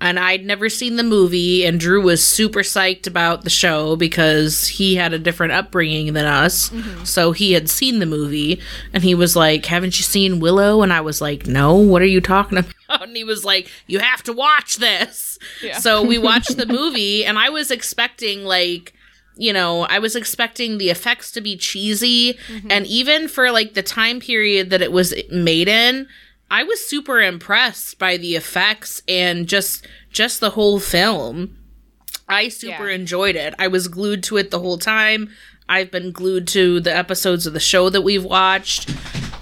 and I'd never seen the movie, and Drew was super psyched about the show because he had a different upbringing than us, Mm-hmm. so he had seen the movie, and he was like, "Haven't you seen Willow?" And I was like, "No, what are you talking about?" And he was like, "You have to watch this." So we watched the movie, and I was expecting like you know, I was expecting the effects to be cheesy. And even for like the time period that it was made in, I was super impressed by the effects and just just the whole film. I super Yeah. enjoyed it. I was glued to it the whole time. I've been glued to the episodes of the show that we've watched.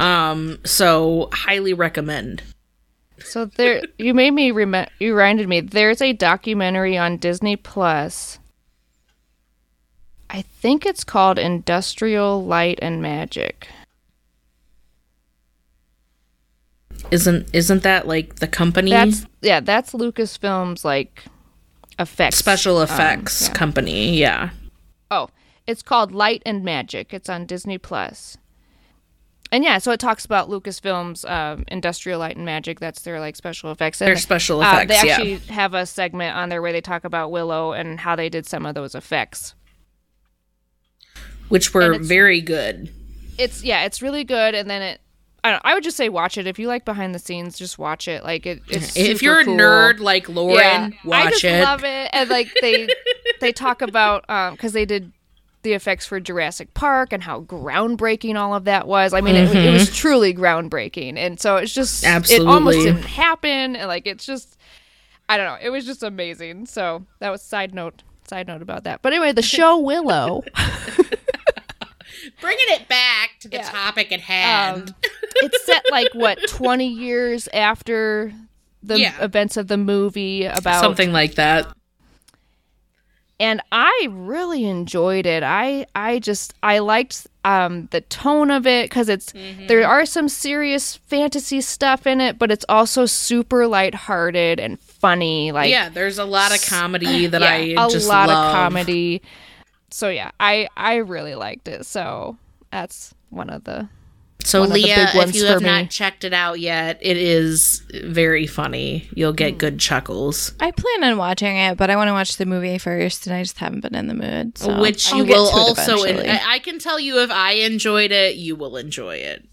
Um, so highly recommend. So there, you made me rem- you reminded me. There's a documentary on Disney Plus. I think it's called Industrial Light and Magic. Isn't isn't that like the company That's yeah, that's Lucasfilm's like effects special um, effects yeah. company? Yeah. Oh, it's called Light and Magic. It's on Disney Plus. And yeah, so it talks about Lucasfilm's um, Industrial Light and Magic. That's their like special effects. And, Their special uh, effects, they yeah. actually have a segment on there where they talk about Willow and how they did some of those effects. Which were very good. It's yeah, it's really good. And then it, I don't. I would just say watch it if you like behind the scenes. Just watch it. Like it. It's if you're a cool. nerd like Lauren, yeah, watch I just it. love it. And like they they talk about um because they did the effects for Jurassic Park and how groundbreaking all of that was. I mean, it, it was truly groundbreaking, and so it's just Absolutely. it almost didn't happen. And like it's just, I don't know, it was just amazing. So that was side note. Side note about that. But anyway, the show Willow. Bringing it back to the Yeah. topic at hand. Um, it's set like what 20 years after the Yeah. events of the movie about Something like that. and I really enjoyed it. I I just I liked um the tone of it cuz it's Mm-hmm. there are some serious fantasy stuff in it, but it's also super lighthearted and funny like yeah, there's a lot of comedy that yeah, I a just lot love. of comedy. So yeah, I I really liked it. So that's one of the So one of the Leah, big if you have me. not checked it out yet, it is very funny. You'll Hmm. get good chuckles, I plan on watching it, but I want to watch the movie first, and I just haven't been in the mood. So which I'll you will also. eventually. I, I can tell you, if I enjoyed it, you will enjoy it.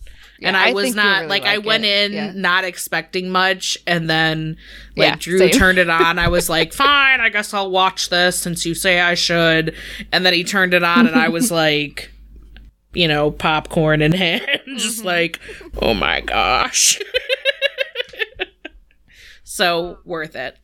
And I, I was not really like I went it. in Yeah. not expecting much, and then like Yeah, Drew same. turned it on. I was like, fine, I guess I'll watch this since you say I should. And then he turned it on, and I was like, you know, popcorn in hand, just Mm-hmm. like, oh my gosh. so worth it.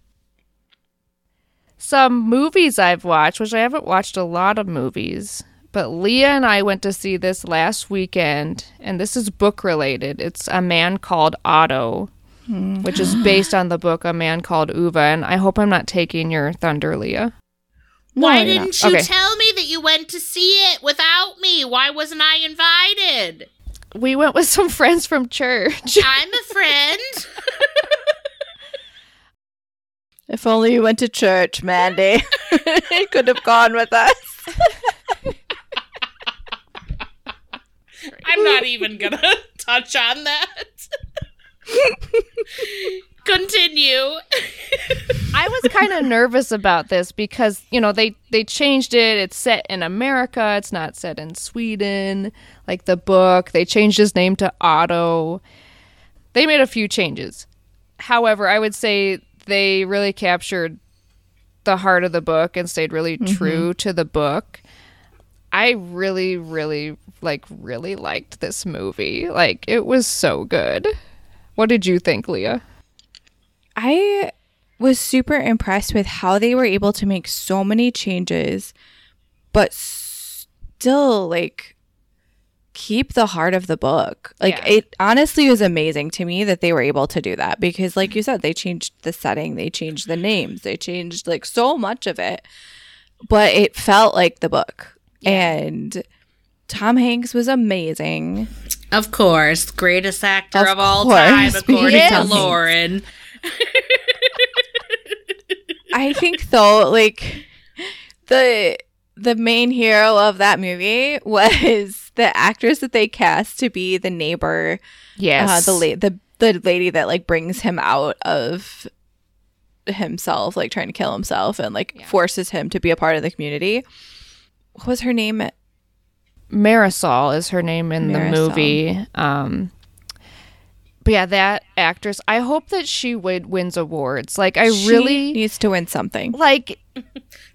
some movies I've watched, which I haven't watched a lot of movies, but Leah and I went to see this last weekend, and this is book related. It's A Man Called Otto, hmm. which is based on the book A Man Called Ove, and I hope I'm not taking your thunder, Leah. No, Why you're not. didn't you Okay. tell me that you went to see it without me? Why wasn't I invited? We went with some friends from church. I'm a friend. If only you went to church, Mandy. you could have gone with us. I'm not even gonna touch on that. Continue. I was kind of nervous about this because you know they they changed it. It's set in America. It's not set in Sweden like the book. They changed his name to Otto. They made a few changes. However, I would say they really captured the heart of the book and stayed really mm-hmm. true to the book. I really really like really liked this movie. Like it was so good. What did you think, Leah? I was super impressed with how they were able to make so many changes, but still like keep the heart of the book. Like Yeah. it honestly was amazing to me that they were able to do that because like you said, they changed the setting, they changed the names, they changed like so much of it. But it felt like the book. And Tom Hanks was amazing. Of course, greatest actor Of of, all course, time, according to Lauren. I think though, like the the main hero of that movie was the actress that they cast to be the neighbor, Yes. uh, the la- the the lady that like brings him out of himself, like trying to kill himself, and like forces him to be a part of the community. What was her name? Marisol is her name in the movie. Um, but yeah, that actress. I hope that she win- wins awards. Like I She really needs to win something. like.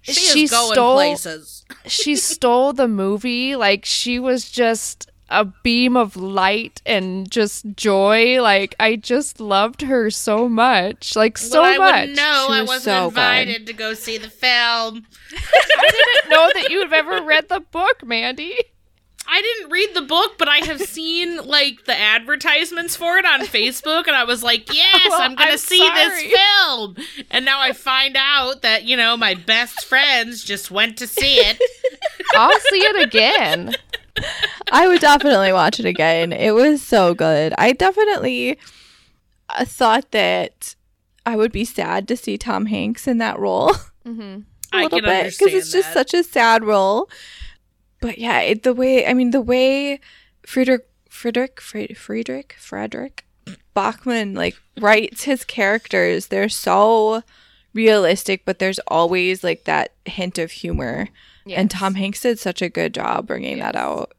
She, she is going stole. places. She stole the movie. Like she was just a beam of light and just joy. Like I just loved her so much. Like so well, I much. wouldn't know. She I was wasn't so good. invited to go see the film. I didn't know that you've ever read the book, Mandy. I didn't read the book, but I have seen like the advertisements for it on Facebook, and I was like, oh, "Yes, Well, I'm gonna I'm see sorry. this film." And now I find out that you know my best friends just went to see it. I'll see it again. I would definitely watch it again. It was so good. I definitely uh, thought that I would be sad to see Tom Hanks in that role Mm-hmm. a I little bit because it's just that. such a sad role. But yeah, it, the way I mean the way Friedrich Friedrich Friedrich Friedrich Fredrik Backman like writes his characters, they're so realistic, but there's always like that hint of humor. And Tom Hanks did such a good job bringing that out.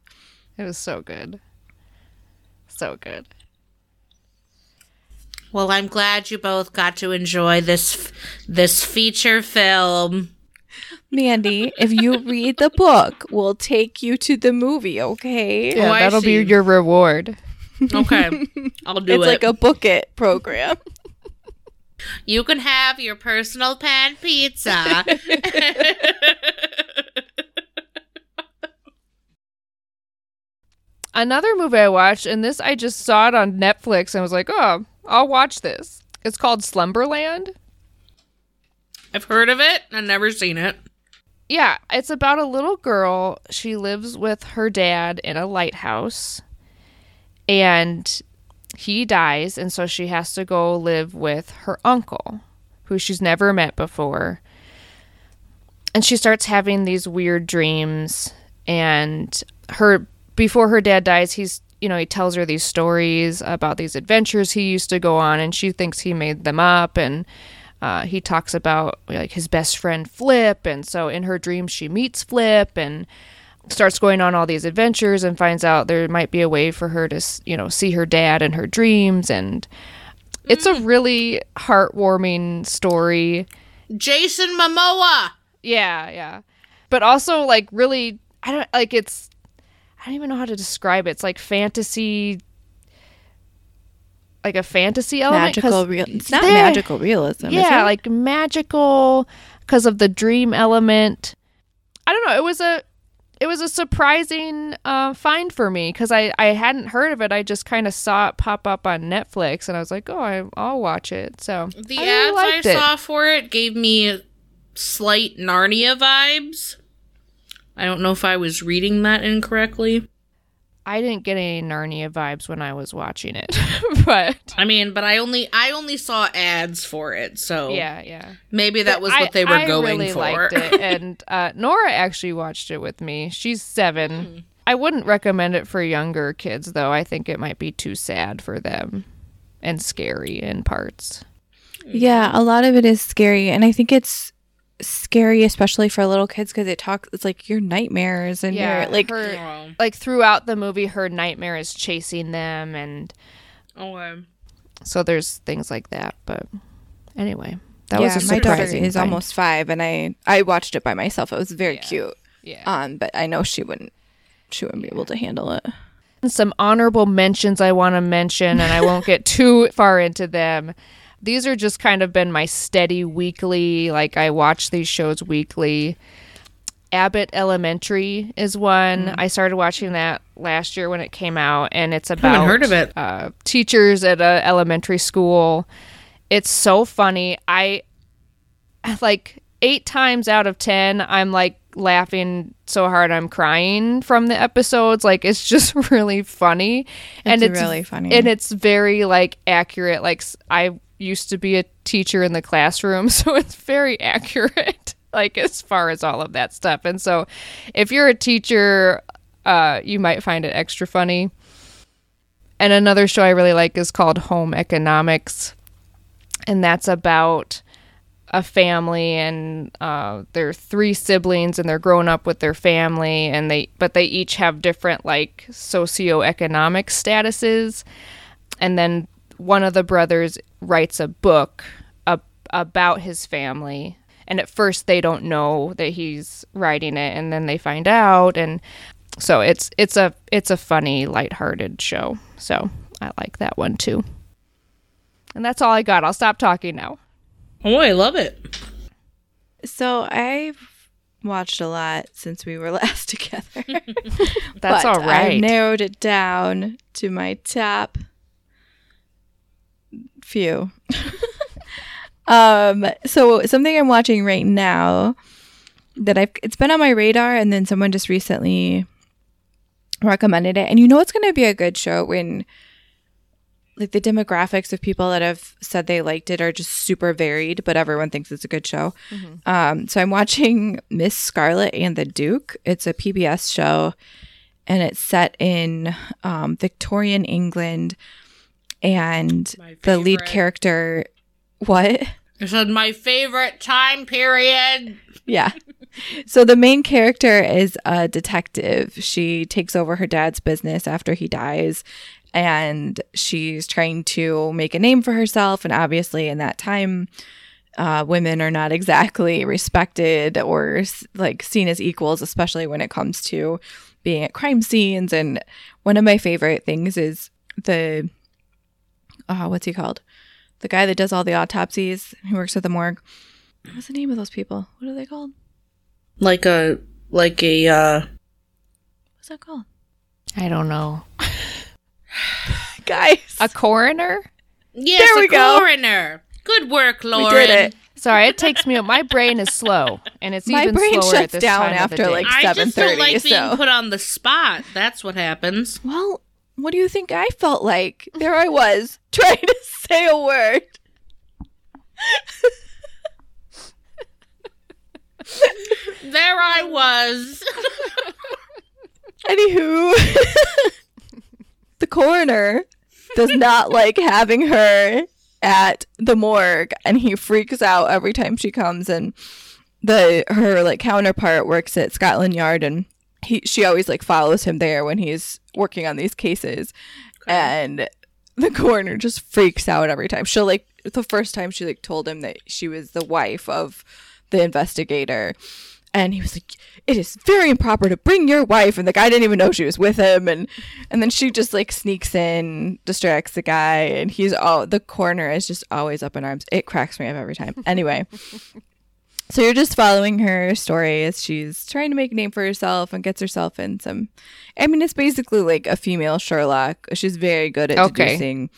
It was so good. So good. Well, I'm glad you both got to enjoy this this feature film. Mandy, if you read the book, we'll take you to the movie, okay? Oh, yeah, I that'll be your reward. Okay, I'll do it's it. It's like a book it program. You can have your personal pan pizza. Another movie I watched, and this I just saw it on Netflix and I was like, oh, I'll watch this. It's called Slumberland. I've heard of it. I've never seen it. Yeah, it's about a little girl. She lives with her dad in a lighthouse, and he dies, and so she has to go live with her uncle, who she's never met before. And she starts having these weird dreams, and her before her dad dies, he's you know he tells her these stories about these adventures he used to go on, and she thinks he made them up, and uh, he talks about like his best friend Flip, and so in her dreams she meets Flip and starts going on all these adventures and finds out there might be a way for her to you know see her dad in her dreams, and it's a mm. really heartwarming story. Jason Momoa. Yeah, yeah, but also like really, I don't like it's. I don't even know how to describe it. It's like fantasy, like a fantasy element. 'cause- magical real. It's not magical realism. yeah, is it? like magical because of the dream element. I don't know. It was a it was a surprising uh, find for me because I I hadn't heard of it. I just kind of saw it pop up on Netflix, and I was like, oh, I, I'll watch it. So The I really ads I it. saw for it gave me slight Narnia vibes. I don't know if I was reading that incorrectly. I didn't get any Narnia vibes when I was watching it, but I mean, but I only I only saw ads for it, so yeah, yeah. maybe that was what I- they were I going really for. Liked it. And uh, Nora actually watched it with me. She's seven. Hmm. I wouldn't recommend it for younger kids, though. I think it might be too sad for them and scary in parts. Yeah, a lot of it is scary, and I think it's scary, especially for little kids, because it talks. It's like your nightmares and your like. her, Oh, like throughout the movie, her nightmare is chasing them, and okay. so there's things like that. But anyway, that yeah, was a my daughter is find. almost five, and I I watched it by myself. It was very cute. yeah. Um, but I know she wouldn't. She wouldn't be able to handle it. some honorable mentions I want to mention, and I won't get too far into them. These are just kind of been my steady weekly, like I watch these shows weekly. Abbott Elementary is one. I started watching that last year when it came out, and it's about heard of it. Uh, teachers at a elementary school. It's so funny. I like eight times out of ten, I'm like laughing so hard I'm crying from the episodes. Like it's just really funny, and It's it's really funny. and it's very like accurate. Like I used to be a teacher in the classroom, so it's very accurate. Like as far as all of that stuff, and so if you're a teacher, uh, you might find it extra funny. And another show I really like is called Home Economics, and that's about a family and uh, they're three siblings and they're growing up with their family and they but they each have different like socioeconomic statuses and then one of the brothers writes a book ab- about his family and at first they don't know that he's writing it and then they find out and so it's it's a it's a funny lighthearted show so i like that one too and that's all i got i'll stop talking now Oh, I love it. So I've watched a lot since we were last together. That's But all I right. narrowed it down to my top few. um, so something I'm watching right now that I've it's been on my radar, and then someone just recently recommended it, and you know it's going to be a good show when like the demographics of people that have said they liked it are just super varied, but everyone thinks it's a good show. Um, so I'm watching Miss Scarlet and the Duke. It's a PBS show, and it's set in um, Victorian England. And the lead character, what? This is my favorite time period. Yeah. So the main character is a detective. She takes over her dad's business after he dies and she's trying to make a name for herself and obviously in that time uh, women are not exactly respected or like seen as equals, especially when it comes to being at crime scenes. And one of my favorite things is the uh, what's he called? The guy that does all the autopsies. Who works at the morgue. What's the name of those people? What are they called? Like a like a uh What's that called? I don't know. Guys, A coroner? yes, There we a go. coroner. Good work, we did it. Sorry, it takes me. Up. My brain is slow, and it's My even brain slower at shuts this down time of the after, day. like, I just 7:30, don't like being put on the spot. That's what happens. Well, what do you think I felt like? There I was trying to say a word. There I was. Anywho, the coroner does not like having her at the morgue, and he freaks out every time she comes. And the her like counterpart works at Scotland Yard, and he she always like follows him there when he's working on these cases, and the coroner just freaks out every time. She'll like the first time she like told him that she was the wife of the investigator. And he was like, "It is very improper to bring your wife." And the guy didn't even know she was with him. And and then she just like sneaks in, distracts the guy, and he's all the coroner is just always up in arms. It cracks me up every time. Anyway, so you're just following her story as she's trying to make a name for herself and gets herself in some. I mean, it's basically like a female Sherlock. She's very good at Okay. deducing.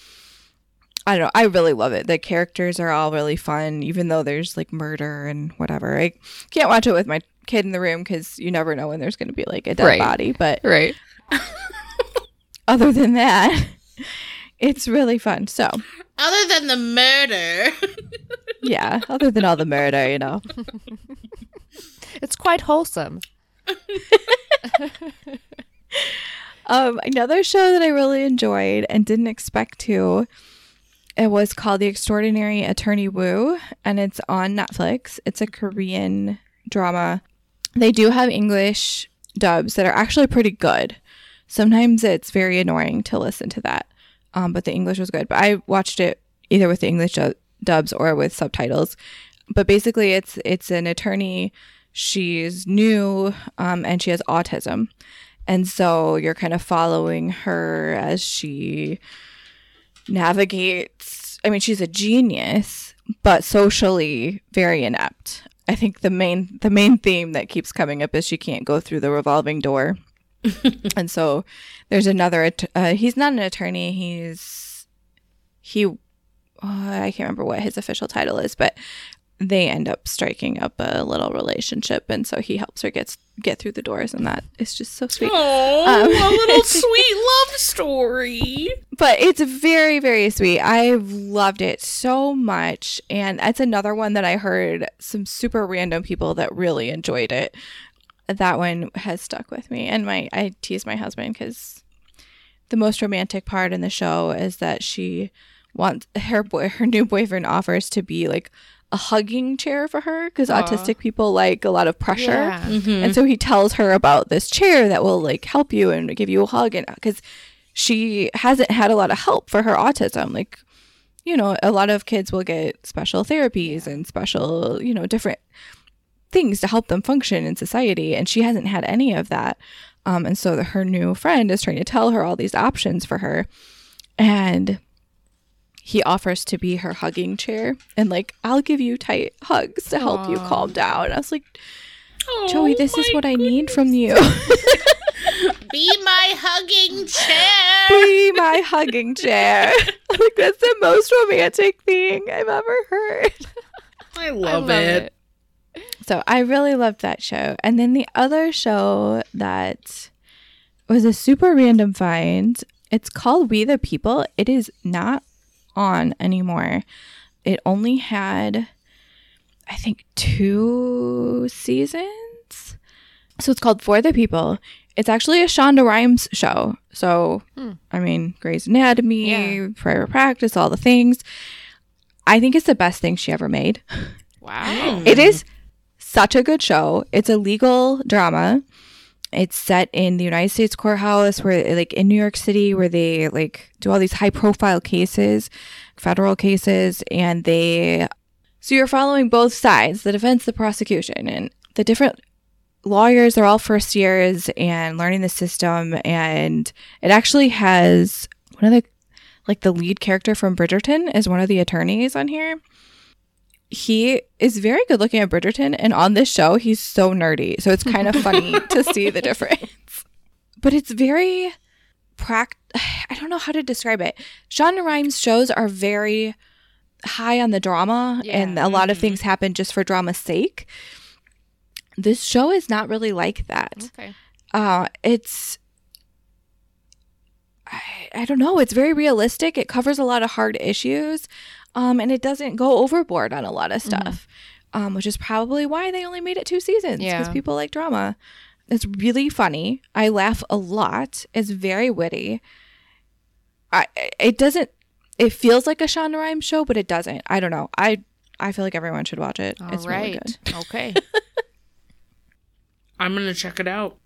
I don't know. I really love it. The characters are all really fun, even though there's like murder and whatever. I can't watch it with my kid in the room because you never know when there's going to be like a dead Right. body. But Right. other than that, it's really fun. So Other than the murder. yeah, other than all the murder, you know. It's quite wholesome. Um, another show that I really enjoyed and didn't expect to. It was called The Extraordinary Attorney Woo, and it's on Netflix. It's a Korean drama. They do have English dubs that are actually pretty good. Sometimes it's very annoying to listen to that, um, but the English was good. But I watched it either with the English du- dubs or with subtitles. But basically, it's it's an attorney. She's new, um, and she has autism. And so you're kind of following her as she navigates. I mean, she's a genius, but socially very inept. I think the main the main theme that keeps coming up is she can't go through the revolving door. and so there's another uh, he's not an attorney, he's he uh, I can't remember what his official title is, but they end up striking up a little relationship. And so he helps her get get through the doors. And that is just so sweet. Oh, Um, a little sweet love story. but it's very very sweet. I've loved it so much. And it's another one that i heard some super random people that really enjoyed it that one has stuck with me. And my i tease my husband because the most romantic part in the show is that she wants her boy her new boyfriend offers to be like a hugging chair for her because autistic people like a lot of pressure. Yeah. Mm-hmm. and so he tells her about this chair that will like help you and give you a hug and because she hasn't had a lot of help for her autism. Like you know a lot of kids will get special therapies and special you know different things to help them function in society and she hasn't had any of that. Um, and so the, her new friend is trying to tell her all these options for her and he offers to be her hugging chair and like i'll give you tight hugs to help you calm down. I was like joey this is what i need from you. Be my hugging chair. be my hugging chair. Like that's the most romantic thing i've ever heard. I I love, it. So I really loved that show. And then the other show that was a super random find, it's called We the People. It is not on anymore. It only had, I think, two seasons. So it's called For the People. It's actually a Shonda Rhimes show. So, hmm. I mean, Grey's Anatomy, Yeah. Private Practice, all the things. I think it's the best thing she ever made. Wow. It is such a good show. It's a legal drama. It's set in the United States courthouse where like in New York City where they like do all these high profile cases, federal cases and they So you're following both sides, the defense, the prosecution, and the different lawyers are all first years and learning the system and it actually has one of the like the lead character from Bridgerton is one of the attorneys on here. He is very good looking at Bridgerton and on this show he's so nerdy. So it's kind of funny to see the difference. But it's very pract I don't know how to describe it. Shonda Rhimes shows are very high on the drama Yeah. and a lot of things happen just for drama's sake. This show is not really like that. Okay. Uh, it's I, I don't know. It's very realistic. It covers a lot of hard issues, um, and it doesn't go overboard on a lot of stuff, um, which is probably why they only made it two seasons because Yeah. people like drama. It's really funny. I laugh a lot. It's very witty. I it doesn't. It feels like a Shonda Rhimes show, but it doesn't. I don't know. I I feel like everyone should watch it. All it's really right. good. Okay. I'm gonna check it out.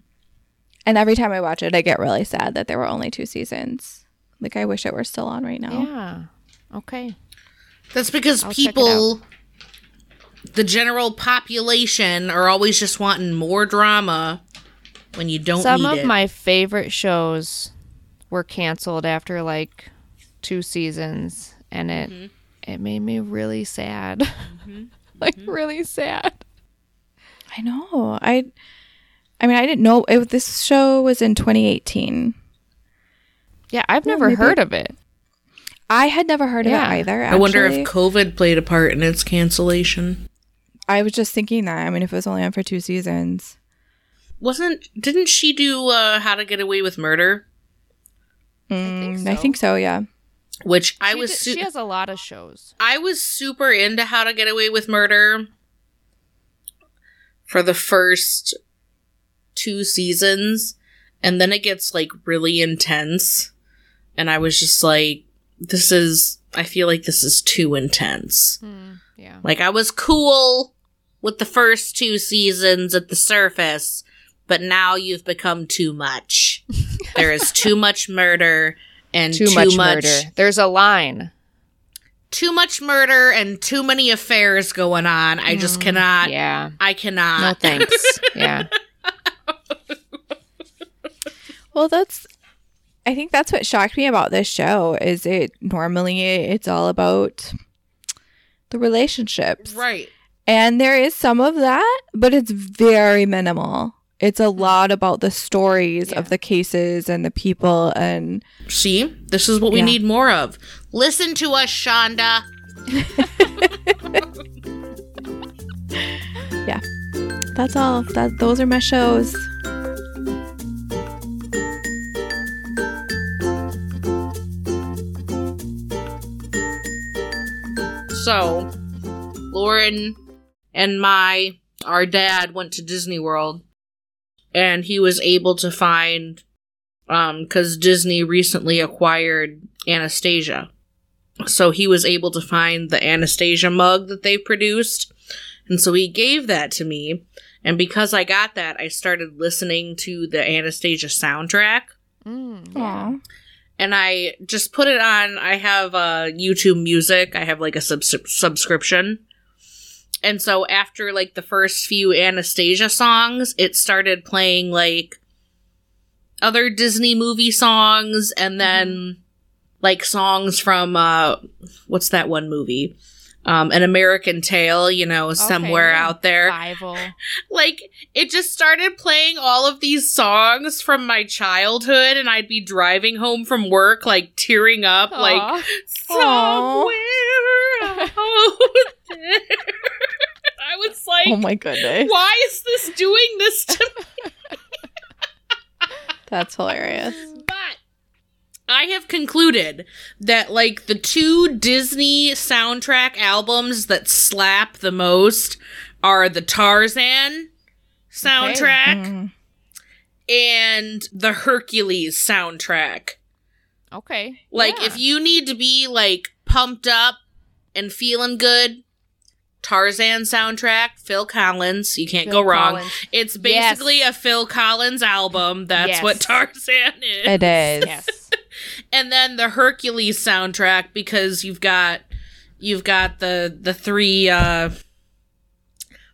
And every time I watch it, I get really sad that there were only two seasons. Like I wish it were still on right now. yeah. Okay. That's because I'll people, the general population, are always just wanting more drama when you don't Some need of it. my favorite shows were canceled after like two seasons, and it Mm-hmm. it made me really sad. like really sad. I know. I I mean, I didn't know it, this show was in 2018. Yeah, I've Well, never maybe- heard of it. I had never heard Yeah. of it either. I wonder if COVID played a part in its cancellation. I was just thinking that. I mean, if it was only on for two seasons. Wasn't didn't she do uh, How to Get Away with Murder? Mm, think I think so, yeah. Which I was su- she has a lot of shows. I was super into How to Get Away with Murder for the first two seasons, and then it gets like really intense, and I was just like, "This is." I feel like this is too intense. Hmm, yeah. Like I was cool with the first two seasons at the surface, but now you've become too much. there is too much murder and Too, much, murder. There's a line. too much murder and too many affairs going on. I just hmm, cannot. Yeah. I cannot. No thanks. yeah. Well, that's I think that's what shocked me about this show is it normally it's all about the relationships. Right. And there is some of that, but it's very minimal. It's a lot about the stories of the cases and the people and See, this is what we Yeah. need more of. Listen to us, Shonda. yeah. That's all. That those are my shows. So, Lauren and my our dad went to Disney World, and he was able to find um because Disney recently acquired Anastasia, so he was able to find the Anastasia mug that they produced, and so he gave that to me. And because I got that, I started listening to the Anastasia soundtrack Mm, Aw. And I just put it on. I have uh, YouTube Music. I have like a subs- subscription, and so after like the first few Anastasia songs, it started playing like other Disney movie songs, and then like songs from uh, what's that one movie? Um, An American Tail, you know, somewhere yeah. out there Bible. like it just started playing all of these songs from my childhood and i'd be driving home from work like tearing up like somewhere out there i was like Oh my goodness. why is this doing this to me That's hilarious. But I have concluded that like the two Disney soundtrack albums that slap the most are the Tarzan soundtrack Mm. and the Hercules soundtrack. Okay. Like Yeah. if you need to be like pumped up and feeling good, Tarzan soundtrack, Phil Collins, you can't Phil go wrong. Collins. It's basically Yes. a Phil Collins album. That's Yes. what Tarzan is. It is. Yes. And then the Hercules soundtrack because you've got You've got the the three. uh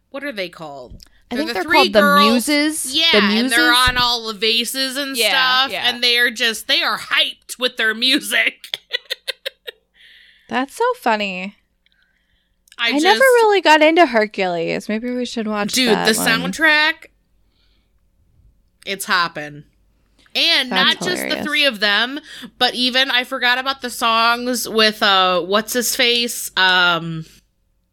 What are they called? I They're think the they're three called the muses. Yeah, the and muses. they're on all the vases and Yeah, stuff, yeah. and they are just they are hyped with their music. That's so funny. I, I, just, never really got into Hercules. Maybe we should watch it. dude the one. soundtrack. It's hopping. And That's not just the three of them, but even I forgot about the songs with uh what's his face? Um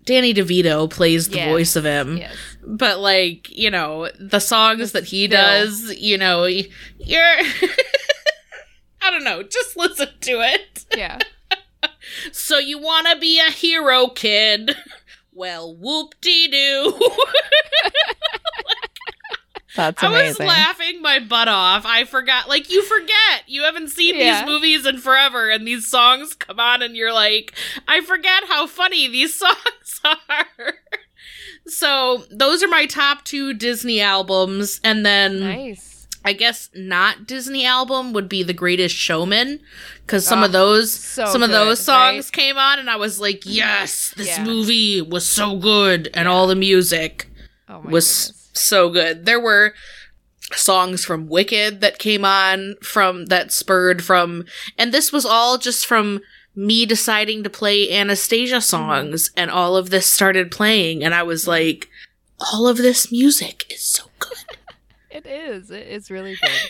Danny DeVito plays the Yes, voice of him. Yes. But like, you know, the songs that he Phil. does, you know, you're I don't know, just listen to it. Yeah. So you want to be a hero, kid? Well, whoop de doo. That's I was laughing my butt off. I forgot, like, you forget. You haven't seen Yeah. these movies in forever, and these songs come on, and you're like, I forget how funny these songs are. so, those are my top two Disney albums. And then Nice. I guess not Disney album would be The Greatest Showman because some Oh, of ah, those so some of good, those songs right? came on and I was like, yes, this Yeah. movie was so good and all the music Oh was goodness. So good. There were songs from Wicked that came on from that spurred from and this was all just from me deciding to play Anastasia mm-hmm. songs and all of this started playing and I was like all of this music is so good. It is. It is really good.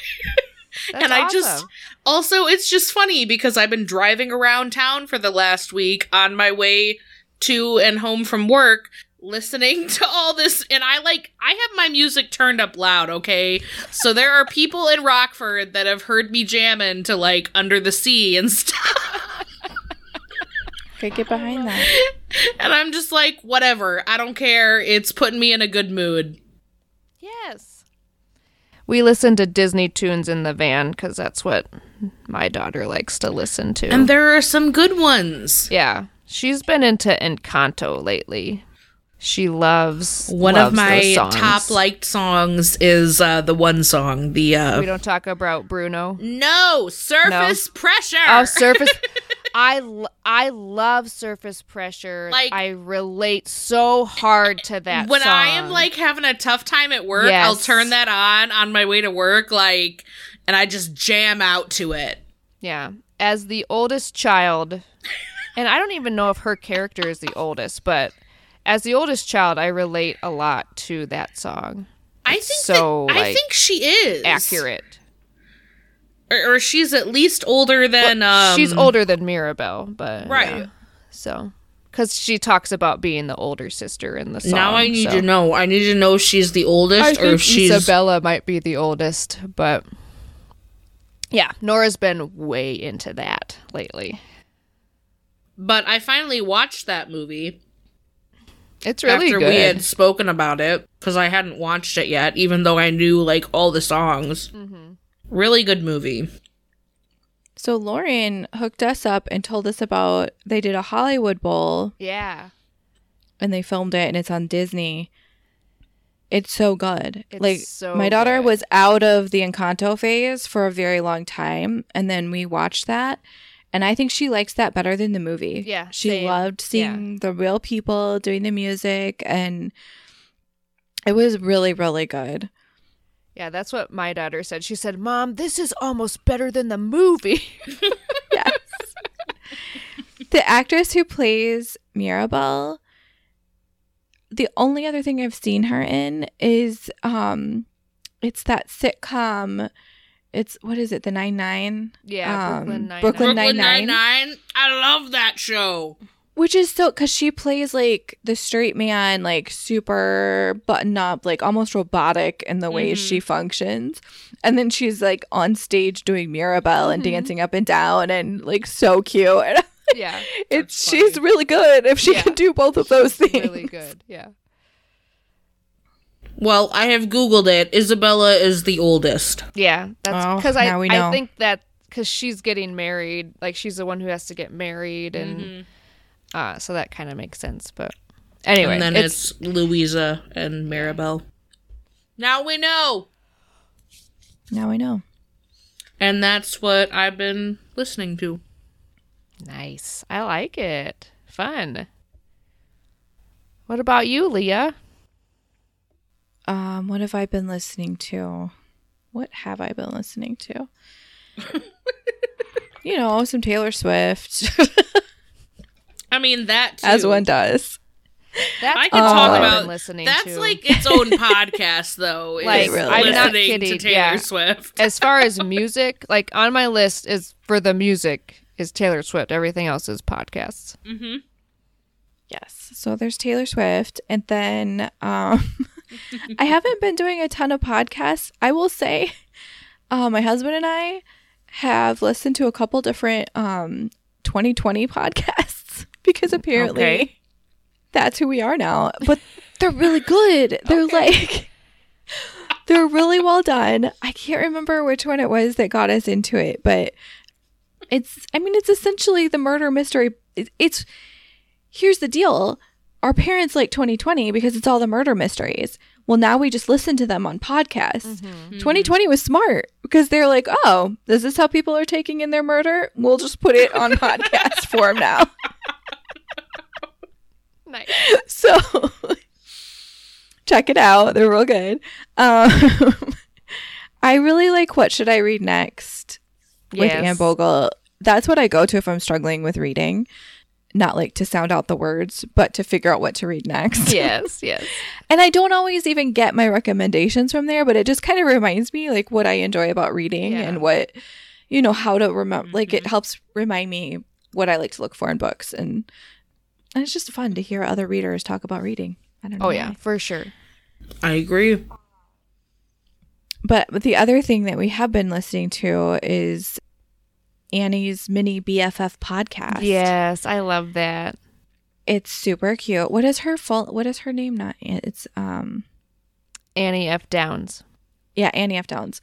And I just also it's just funny because I've been driving around town for the last week on my way to and home from work listening to all this and I like I have my music turned up loud, okay? So there are people in Rockford that have heard me jamming to like Under the Sea and stuff. Could get behind that. And I'm just like, whatever. I don't care. It's putting me in a good mood. Yes. We listen to Disney tunes in the van because that's what my daughter likes to listen to. And there are some good ones. yeah, she's been into Encanto lately. She loves One loves of my top liked songs is uh the one song, the uh We don't talk about Bruno. No, surface pressure. Oh, surface. I, l- I love surface pressure. Like- I relate so hard to that. when I am like having a tough time at work, I'll turn that on on my way to work, like, and I just jam out to it. Yeah. As the oldest child, and I don't even know if her character is the oldest, but as the oldest child, I relate a lot to that song. I think so, that, I like, think she is Accurate. or, or she's at least older than um. She's older than Mirabel, but Right. yeah. So, because she talks about being the older sister in the song. Now I need so. to know. I need to know if she's the oldest or think if she's. Isabella might be the oldest, but yeah, Nora's been way into that lately. But I finally watched that movie It's really after good. we had spoken about it because I hadn't watched it yet, even though I knew like all the songs. Mm-hmm. Really good movie. So Lauren hooked us up and told us about they did a Hollywood Bowl yeah, and they filmed it and it's on Disney. It's so good. It's like so my daughter good. was out of the Encanto phase for a very long time and then we watched that and I think she likes that better than the movie. Yeah, She same. loved seeing the real people doing the music and it was really really good. yeah. That's what my daughter said. She said, "Mom, this is almost better than the movie." Yes. the actress who plays Mirabel, the only other thing I've seen her in is um it's that sitcom. It's what is it, the nine nine? Yeah, Um, Brooklyn Nine-Nine. Brooklyn Brooklyn Nine-Nine. Nine Nine. I love that show. Which is so because she plays like the straight man, like super button up, like almost robotic in the ways Mm-hmm. she functions. And then she's like on stage doing Mirabel and Mm-hmm. dancing up and down and like so cute. Yeah, it's That's she's really good if she Yeah. can do both of those things. really good. Yeah. Well, I have googled it. Isabella is the oldest. Yeah, that's Oh, because I now we I think that because she's getting married, like she's the one who has to get married, and uh, so that kind of makes sense. But anyway, and then it's, it's, Luisa and Mirabel. Now we know. Now we know. And that's what I've been listening to. nice. I like it. Fun. What about you, Leah? Um, what have I been listening to? What have I been listening to? you know, some Taylor Swift, I mean that too. as one does. That's I can talk I've about listening That's to. like its own podcast, though. is Like, really I'm not listening kidding, to Taylor yeah. Swift. as far as music, like on my list is for the music is Taylor Swift. Everything else is podcasts. Mm-hmm. Yes. So there's Taylor Swift, and then um, I haven't been doing a ton of podcasts. I will say, uh, my husband and I have listened to a couple different um 2020 podcasts because apparently Okay. that's who we are now. But they're really good. They're like they're really well done. I can't remember which one it was that got us into it, but it's I mean it's essentially the murder mystery. It- It's here's the deal. Our parents like 2020 because it's all the murder mysteries. Well, now we just listen to them on podcasts. 2020 was smart because they're like, oh, is this how people are taking in their murder? We'll just put it on podcast form now. Nice. So check it out. They're real good. Um, I really like What Should I Read Next with Yes. Anne Bogel. That's what I go to if I'm struggling with reading. Not like to sound out the words, but to figure out what to read next. Yes, yes. And I don't always even get my recommendations from there, but it just kind of reminds me like what I enjoy about reading Yeah. and what, you know, how to remember. Mm-hmm. Like it helps remind me what I like to look for in books. And, and it's just fun to hear other readers talk about reading. I don't know. Oh why. yeah, for sure. I agree. But the other thing that we have been listening to is Annie's mini BFF podcast. Yes, I love that. It's super cute. What is her full what is her name? Not it's um Annie F. Downs. yeah, Annie F. Downs.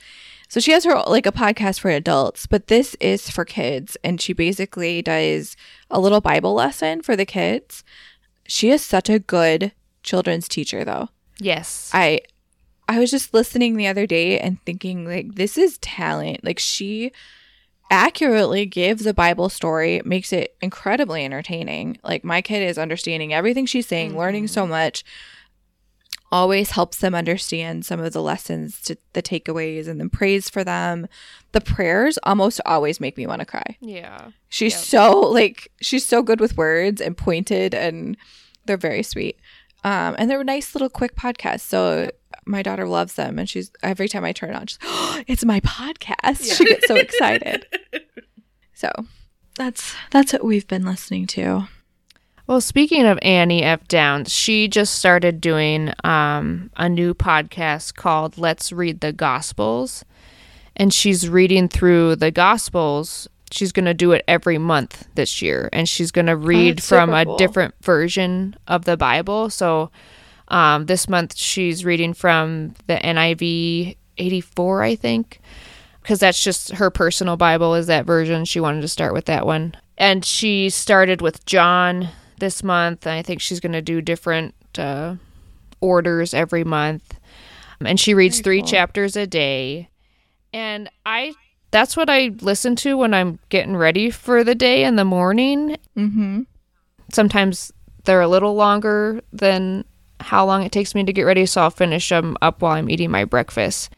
So she has her like a podcast for adults, but this is for kids and she basically does a little Bible lesson for the kids. She is such a good children's teacher though. Yes. I I was just listening the other day and thinking like this is talent. Like she accurately gives a Bible story, makes it incredibly entertaining. Like my kid is understanding everything she's saying, learning so much. Always helps them understand some of the lessons to the takeaways and then prays for them. The prayers almost always make me want to cry. yeah. She's so like she's so good with words and pointed and they're very sweet. Um and they're nice little quick podcasts. So my daughter loves them and she's every time I turn on she's oh, it's my podcast. She gets so excited. so that's that's what we've been listening to. Well, speaking of Annie F. Downs, she just started doing um, a new podcast called Let's Read the Gospels. And she's reading through the Gospels. She's going to do it every month this year. And she's going to read that's from a cool. different version of the Bible. So um, this month she's reading from the NIV 84, I think because that's just her personal Bible is that version. She wanted to start with that one. And she started with John this month. And I think she's going to do different uh, orders every month. And she reads three chapters a day. And I that's what I listen to when I'm getting ready for the day in the morning. Mm-hmm. Sometimes they're a little longer than how long it takes me to get ready, so I'll finish them up while I'm eating my breakfast.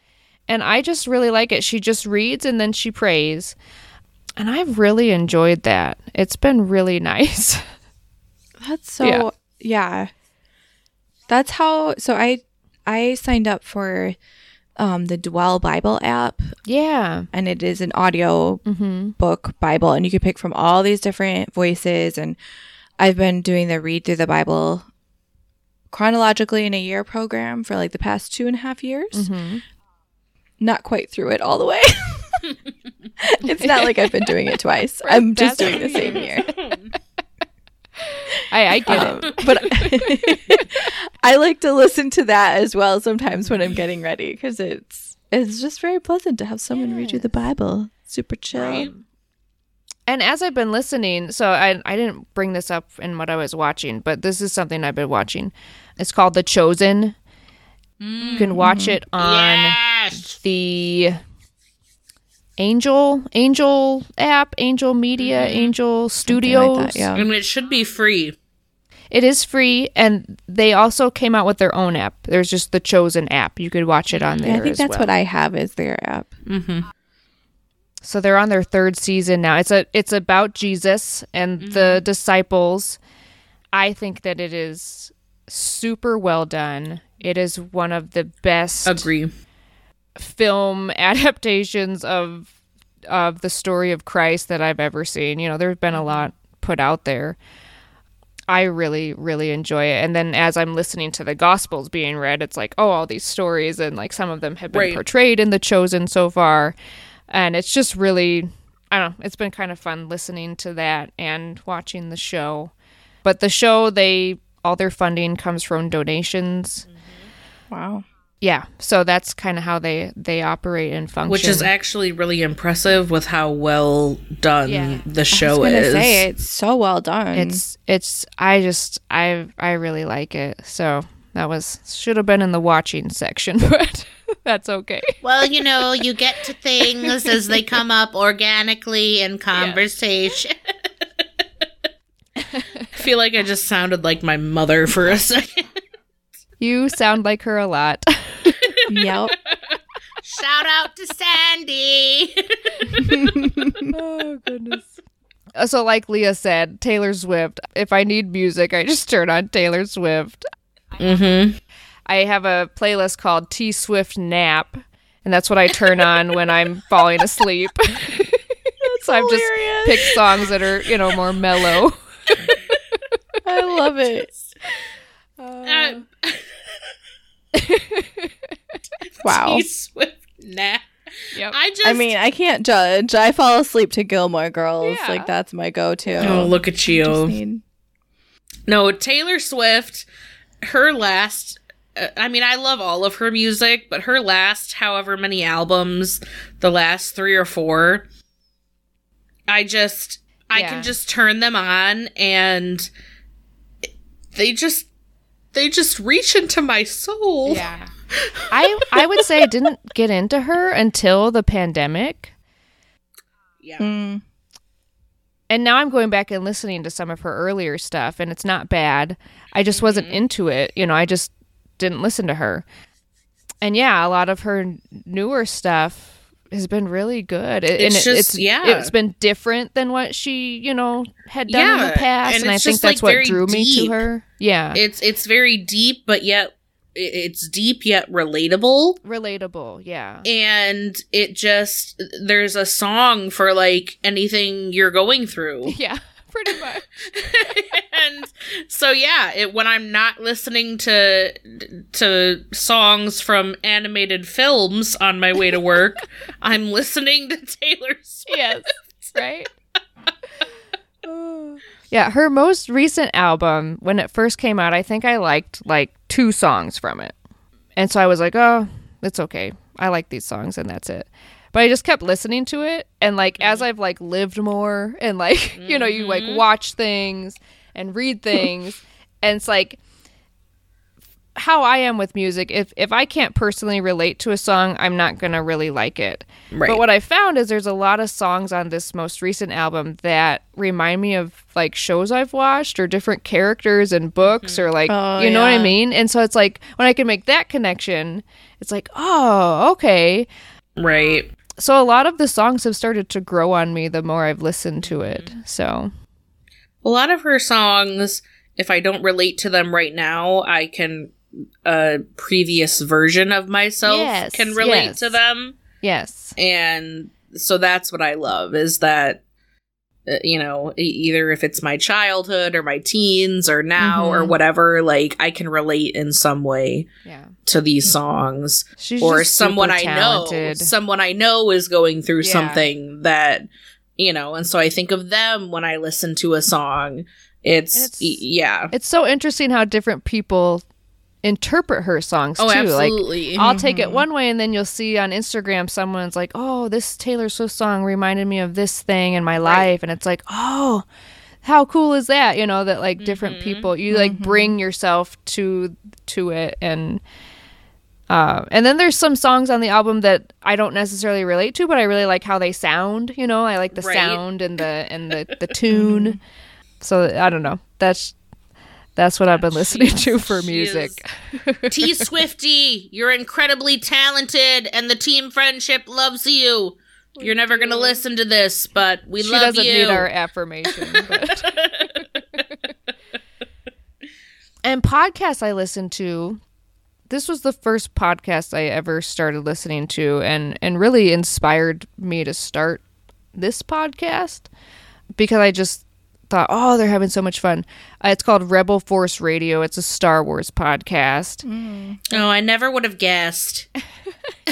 And I just really like it. She just reads and then she prays. And I've really enjoyed that. It's been really nice. That's so Yeah. yeah. That's how so I I signed up for um the Dwell Bible app yeah. and it is an audio Mm-hmm. book Bible and you can pick from all these different voices and I've been doing the read through the Bible chronologically in a year program for like the past two and a half years. Mm-hmm. Not quite through it all the way. it's not like I've been doing it twice. I'm just doing the same year. I, I get Um, it. but I like to listen to that as well sometimes when I'm getting ready because it's it's just very pleasant to have someone read you the Bible. Super chill. Right. And as I've been listening, so I I didn't bring this up in what I was watching, but this is something I've been watching. It's called The Chosen. You can watch it mm. on Yes. the Angel Angel app, Angel Media, mm-hmm. Angel Studios. like that, yeah. And it should be free. It is free, and they also came out with their own app. There's just the Chosen app. You could watch it on there. Yeah, I think as that's well. what I have is their app. Mm-hmm. So they're on their third season now. It's a it's about Jesus and the mm-hmm. disciples. I think that it is super well done. It is one of the best Agree. film adaptations of of the story of Christ that I've ever seen. You know, there's been a lot put out there. I really, really enjoy it. And then as I'm listening to the Gospels being read, it's like, oh, all these stories, and like some of them have been Right. portrayed in The Chosen so far. And it's just really, I don't know, it's been kind of fun listening to that and watching the show. But the show, they, all their funding comes from donations. Mm-hmm. Wow. Yeah. So that's kind of how they, they operate and function. Which is actually really impressive with how well done Yeah. the I was show is. say it's so well done. It's it's I just I I really like it. So that was should have been in the watching section, but that's okay. Well, you know, you get to things as they come up organically in conversation. I feel like I just sounded like my mother for a second. You sound like her a lot. yep. Shout out to Sandy. oh goodness. So like Leah said, Taylor Swift. If I need music, I just turn on Taylor Swift. Mm-hmm. I have a playlist called T Swift Nap, and that's what I turn on when I'm falling asleep. so I've just hilarious. picked songs that are, you know, more mellow. I love it. Uh, Wow. Swift nap. Yep. I just I mean, I can't judge. I fall asleep to Gilmore Girls. Yeah. Like that's my go-to. Oh, look at Just you. need- No, Taylor Swift, her last. uh, I mean, I love all of her music, but her last, however many albums, the last three or four, I just, I can just turn them on and they just, they just reach into my soul. Yeah. I I would say I didn't get into her until the pandemic. Yeah. Mm. And now I'm going back and listening to some of her earlier stuff and it's not bad. I just wasn't into it. You know, I just didn't listen to her. And yeah, a lot of her newer stuff has been really good. It- It's and it- just- it's yeah. it's been different than what she, you know, had done in the past and and, I think that's like, what drew me to her. Yeah. It's, it's very deep, but yet, it's deep yet relatable. relatable, yeah. and it just there's a song for like anything you're going through Yeah, pretty much. and so yeah it, when i'm not listening to to songs from animated films on my way to work i'm listening to taylor swift yes, right? yeah, her most recent album, when it first came out, I think I liked like two songs from it. And so I was like, oh, it's okay. I like these songs and that's it. But I just kept listening to it. And like, as mm-hmm. I've like lived more and like, you know, you like mm-hmm. watch things and read things, and it's like, how I am with music, if if I can't personally relate to a song, I'm not gonna really like it. Right. But what I found is there's a lot of songs on this most recent album that remind me of like shows I've watched or different characters in books mm-hmm. or like Oh, you know what I mean? And so it's like when I can make that connection, it's like, oh, okay. right So a lot of the songs have started to grow on me the more I've listened to it. Mm-hmm. So a lot of her songs if i don't relate to them right now i can a previous version of myself Yes, can relate yes. to them yes. and so that's what I love is that uh, you know e- either if it's my childhood or my teens or now or Mhm. whatever like I can relate in some way Yeah. to these songs She's or someone I know someone I know is going through Yeah. something that you know and so I think of them when I listen to a song it's, it's- yeah It's so interesting how different people interpret her songs oh too. absolutely Like I'll take it mm-hmm. one way and then you'll see on Instagram someone's like, "Oh, this Taylor Swift song reminded me of this thing in my life." And it's like, "Oh, how cool is that?" You know, that like different mm-hmm. people you like mm-hmm. bring yourself to to it and Uh, and then there's some songs on the album that I don't necessarily relate to, but I really like how they sound. You know, I like the Right. sound and the and the the tune. So I don't know. That's that's what I've been listening to for music. T Swifty, you're incredibly talented, and the team friendship loves you. You're never gonna listen to this, but we she love you. She doesn't need our affirmation. But. and podcasts I listen to. This was the first podcast I ever started listening to, and and really inspired me to start this podcast because I just thought, oh, they're having so much fun. Uh, it's called Rebel Force Radio. It's a Star Wars podcast. oh, I never would have guessed.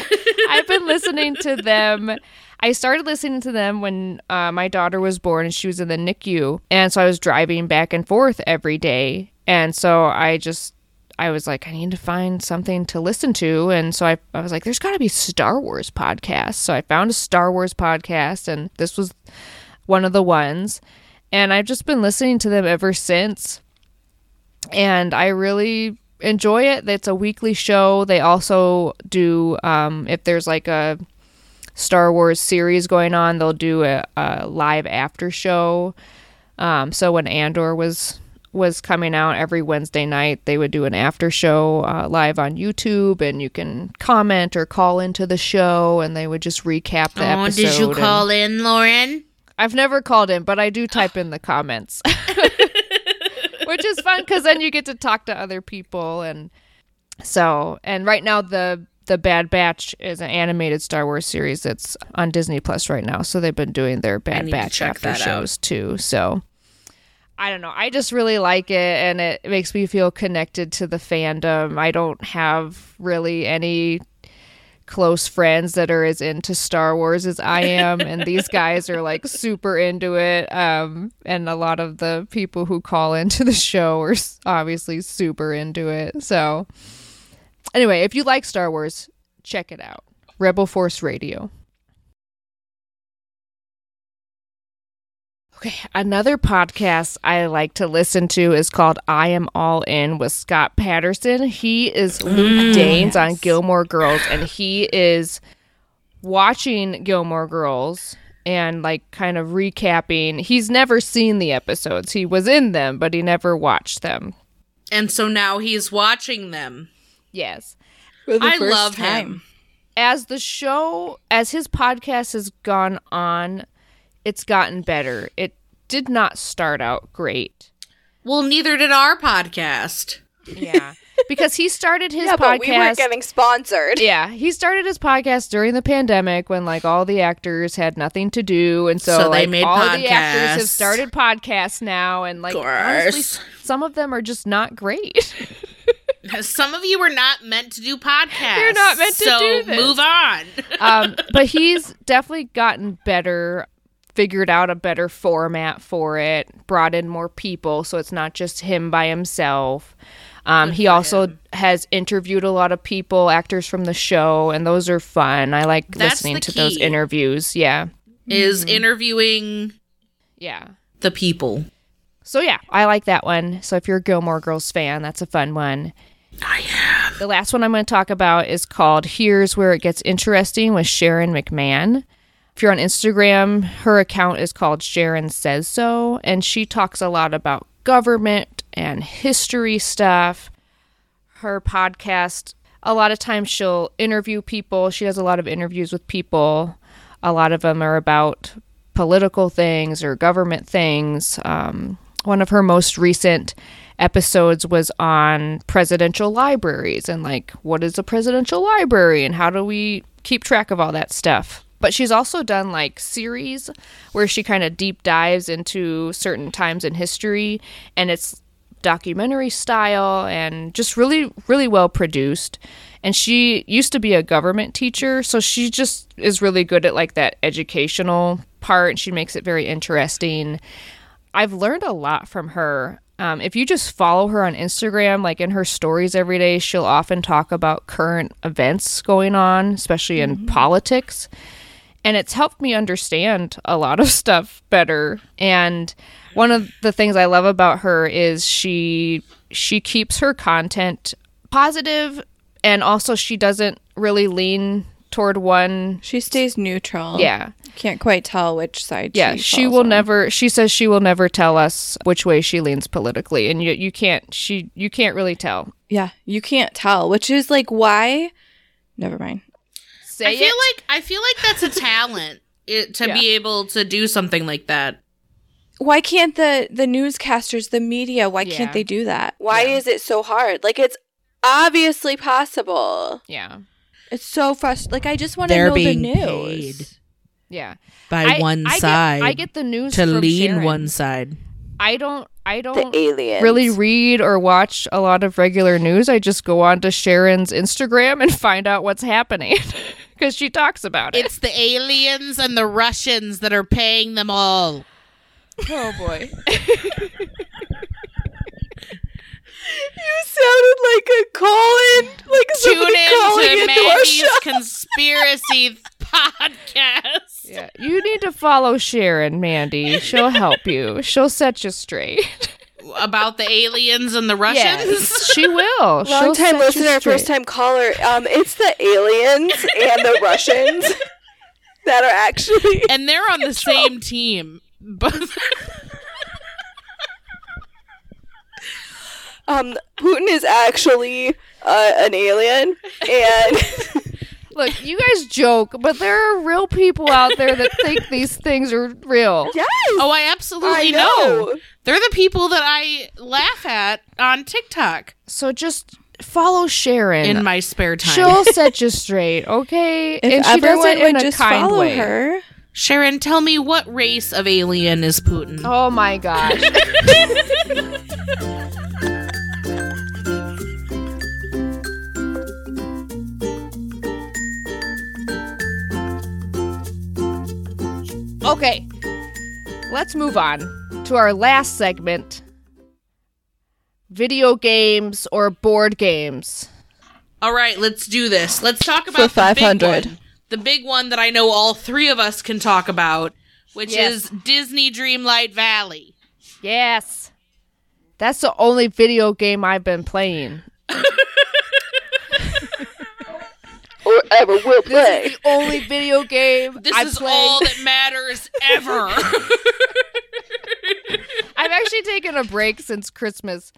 I've been listening to them. I started listening to them when uh, my daughter was born and she was in the NICU. And so I was driving back and forth every day. And so I just, I was like, I need to find something to listen to. And so I, I was like, there's got to be Star Wars podcasts. So I found a Star Wars podcast and this was one of the ones. And I've just been listening to them ever since and I really enjoy it. It's a weekly show. They also do um, if there's like a Star Wars series going on, they'll do a, a live after show. Um, so when Andor was was coming out every Wednesday night, they would do an after show uh, live on YouTube, and you can comment or call into the show, and they would just recap the Oh, episode. did you and- call in, Lauren? I've never called in, but I do type in the comments, which is fun because then you get to talk to other people and so. And right now, the the Bad Batch is an animated Star Wars series that's on Disney Plus right now. So they've been doing their Bad Batch after that out. shows too. So I don't know. I just really like it, and it makes me feel connected to the fandom. I don't have really any close friends that are as into Star Wars as I am, and these guys are like super into it. Um, and a lot of the people who call into the show are obviously super into it. So, anyway, if you like Star Wars, check it out. Rebel Force Radio. Okay, another podcast I like to listen to is called I Am All In with Scott Patterson. He is Luke mm. Danes on Gilmore Girls, and he is watching Gilmore Girls and like kind of recapping. He's never seen the episodes, he was in them, but he never watched them. And so now he's watching them. Yes. For the I first love time. him. as the show as his podcast has gone on it's gotten better it did not start out great Well, neither did our podcast. yeah because he started his Yeah, but podcast we weren't getting sponsored. yeah he started his podcast during the pandemic when like all the actors had nothing to do and so, So they like made all the actors have started podcasts now and like honestly some of them are just not great Some of you were not meant to do podcasts. You're not meant to so do this. Move on. um, but he's definitely gotten better, figured out a better format for it, brought in more people, so it's not just him by himself. Um, he also has interviewed a lot of people, actors from the show, and those are fun. I like That's listening to those interviews. Yeah, Is interviewing yeah. the people. So yeah, I like that one. So if you're a Gilmore Girls fan, that's a fun one. I am. The last one I'm going to talk about is called Here's Where It Gets Interesting with Sharon McMahon. If you're on Instagram, her account is called Sharon Says So, and she talks a lot about government and history stuff. Her podcast, a lot of times she'll interview people. She does a lot of interviews with people. A lot of them are about political things or government things. Um, one of her most recent episodes was on presidential libraries and like what is a presidential library and how do we keep track of all that stuff. But she's also done like series where she kind of deep dives into certain times in history and it's documentary style and just really really well produced. And she used to be a government teacher so she just is really good at like that educational part and she makes it very interesting. I've learned a lot from her. Um, if you just follow her on instagram like in her stories every day she'll often talk about current events going on especially in politics and it's helped me understand a lot of stuff better and one of the things i love about her is she she keeps her content positive and also she doesn't really lean toward one. She stays neutral. Yeah. Can't quite tell which side Yeah, she she will on. never. She says she will never tell us which way she leans politically, and you you can't. She you can't really tell. Yeah, you can't tell, which is like why. Never mind. Say I feel it. like I feel like that's a talent it, to Yeah. be able to do something like that. Why can't the the newscasters, the media, why Yeah. can't they do that? Why Yeah. is it so hard? Like it's obviously possible. yeah, It's so frustrating. Like I just want to They're know the news. paid. yeah. By I- one I get- side I get the news to from lean Sharon. one side. I don't. I don't really read or watch a lot of regular news. I just go on to Sharon's Instagram and find out what's happening because she talks about it. It's the aliens and the Russians that are paying them all. oh boy. You sounded like a call-in, like Tune somebody in calling to into our Maggie's show. conspiracy podcast Yeah, you need to follow Sharon, Mandy. She'll help you. She'll set you straight. about the aliens and the Russians. Yes, she will. Long She'll time listener, first time caller. Um, it's the aliens and the Russians that are actually. and they're on the same team. But Um, Putin is actually uh, an alien, and Look, you guys joke, but there are real people out there that think these things are real. yes, oh, I absolutely I know. know. They're the people that I laugh at on TikTok So just follow Sharon. in my spare time. She'll set you straight, okay? if and she does everyone it in would a just kind follow way. her. Sharon, tell me what race of alien is Putin? Oh my gosh. okay. Let's move on to our last segment. Video games or board games. All right, let's do this. Let's talk For about the big one. The big one that I know all three of us can talk about, which Yes. is Disney Dreamlight Valley. Yes. That's the only video game I've been playing. Or ever will play. The only video game This I've is played. all that matters ever. I've actually taken a break since Christmas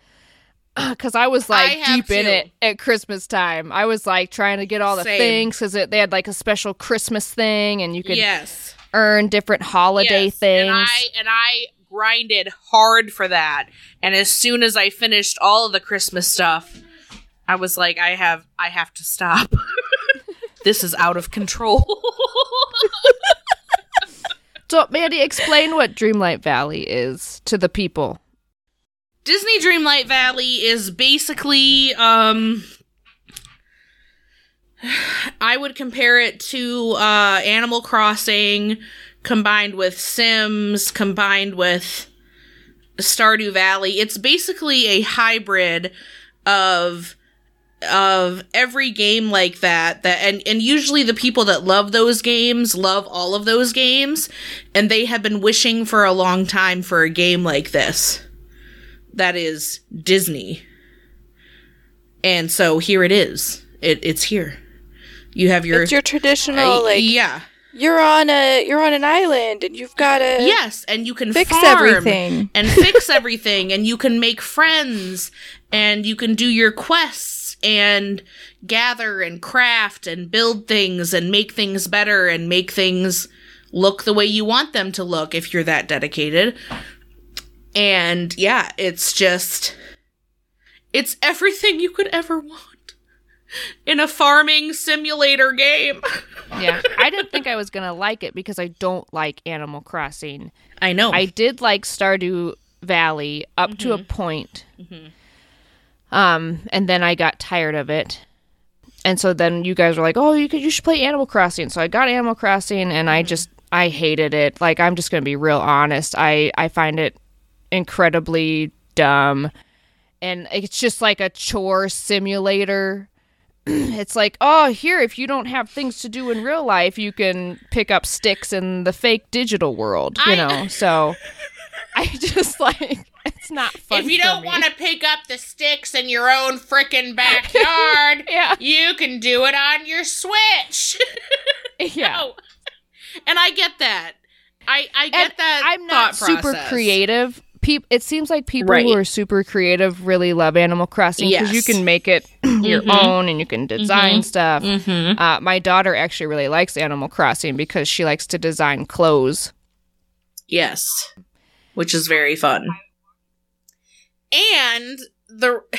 because I was like I have deep in it at Christmas time. I was like trying to get all the Same. things because they had like a special Christmas thing and you could yes. earn different holiday Yes, things. And I and I grinded hard for that. And as soon as I finished all of the Christmas stuff, I was like, I have I have to stop. this is out of control. so, Mandy, explain what Dreamlight Valley is to the people. Disney Dreamlight Valley is basically um I would compare it to uh Animal Crossing combined with Sims combined with Stardew Valley. It's basically a hybrid of of every game like that that and and usually the people that love those games love all of those games and they have been wishing for a long time for a game like this that is Disney. And so here it is. It it's here. You have your, It's your traditional uh, like yeah. you're on a you're on an island and you've got to Yes, and you can fix farm everything. and fix everything and you can make friends and you can do your quests and gather and craft and build things and make things better and make things look the way you want them to look if you're that dedicated. And yeah, it's just it's everything you could ever want in a farming simulator game. Yeah, I didn't think I was gonna like it because I don't like Animal Crossing. I know. I did like Stardew Valley up to a mm-hmm. point. Mm-hmm. Um, and then I got tired of it. And so then you guys were like, "Oh, you could you should play Animal Crossing." So I got Animal Crossing and I just I hated it. Like I'm just going to be real honest. I I find it incredibly dumb. And it's just like a chore simulator. it's like, "Oh, here if you don't have things to do in real life, you can pick up sticks in the fake digital world." You I- know. So I just like it's not fun. if you don't want to pick up the sticks in your own freaking backyard, Yeah. you can do it on your Switch. yeah. No. And I get that. I I get And that. I'm not super process. creative. Peop- it seems like people Right. who are super creative really love Animal Crossing because you can make it your Mhm. own and you can design stuff. Mm-hmm. Uh, my daughter actually really likes Animal Crossing because she likes to design clothes. Yes, which is very fun. And the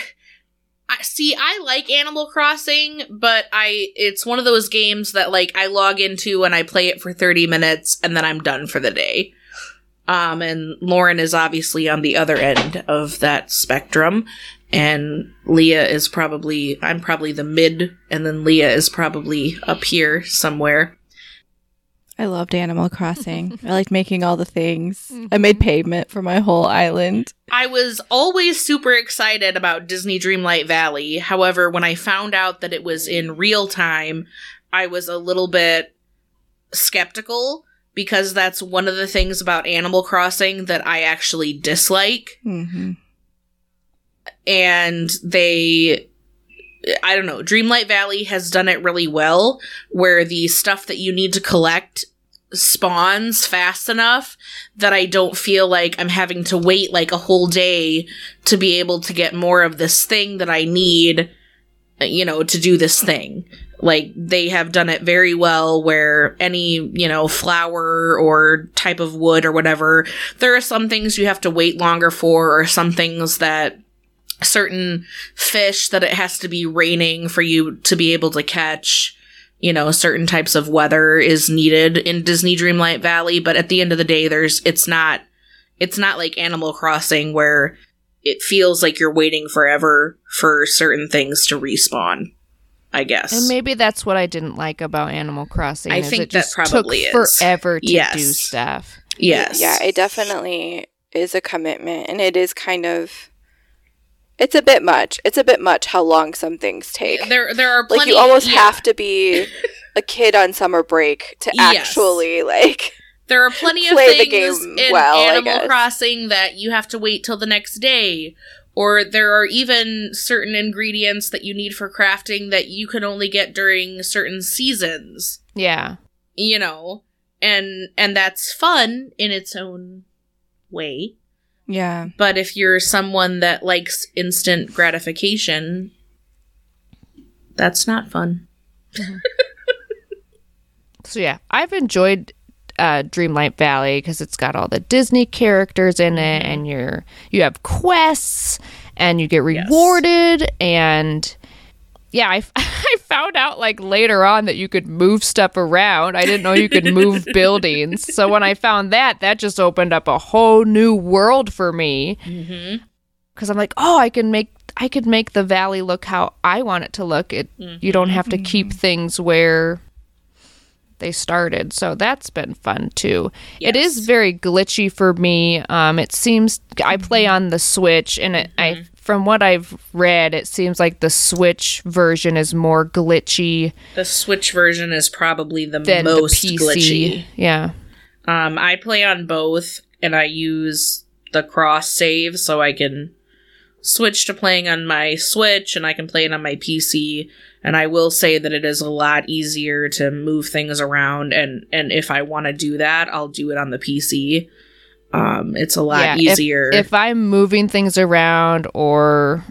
I see I like Animal Crossing, but I it's one of those games that like I log into and I play it for 30 minutes and then I'm done for the day. Um and Lauren is obviously on the other end of that spectrum and Leah is probably I'm probably the mid and then Leah is probably up here somewhere. I loved Animal Crossing. I liked making all the things. I made pavement for my whole island. I was always super excited about Disney Dreamlight Valley. However, when I found out that it was in real time, I was a little bit skeptical because that's one of the things about Animal Crossing that I actually dislike. hmm And they. I don't know. Dreamlight Valley has done it really well, where the stuff that you need to collect spawns fast enough that I don't feel like I'm having to wait like a whole day to be able to get more of this thing that I need, you know, to do this thing. Like they have done it very well where any, you know, flower or type of wood or whatever, there are some things you have to wait longer for or some things that certain fish that it has to be raining for you to be able to catch you know certain types of weather is needed in Disney Dreamlight Valley but at the end of the day there's it's not it's not like Animal Crossing where it feels like you're waiting forever for certain things to respawn I guess And maybe that's what I didn't like about Animal Crossing. I is think it that just probably took is. forever to Yes. do stuff. yes Yeah, it definitely is a commitment, and it is kind of. It's a bit much. It's a bit much how long some things take. there there are plenty like you almost yeah. have to be a kid on summer break to Yes. actually like. There are plenty of play the things game in well, Animal. Crossing that you have to wait till the next day. Or there are even certain ingredients that you need for crafting that you can only get during certain seasons. Yeah. You know? And and that's fun in its own way. Yeah. But if you're someone that likes instant gratification, that's not fun. So yeah, I've enjoyed uh, Dreamlight Valley because it's got all the Disney characters in it, and you're you have quests, and you get rewarded, and yeah, I, I found out like later on that you could move stuff around. I didn't know you could move buildings. So when I found that, that just opened up a whole new world for me. Mm-hmm. Because I'm like, oh, I can make I could make the valley look how I want it to look. It you don't have to keep things where they started. So that's been fun too. It is very glitchy for me. Um, it seems I play on the Switch, and it, I from what I've read, it seems like the Switch version is more glitchy The Switch version is probably the most the glitchy. Yeah. Um, I play on both, and I use the cross save so I can switch to playing on my Switch, and I can play it on my PC. And I will say that it is a lot easier to move things around, and and if I want to do that, I'll do it on the PC. Um, it's a lot Yeah, easier. If, I'm moving things around or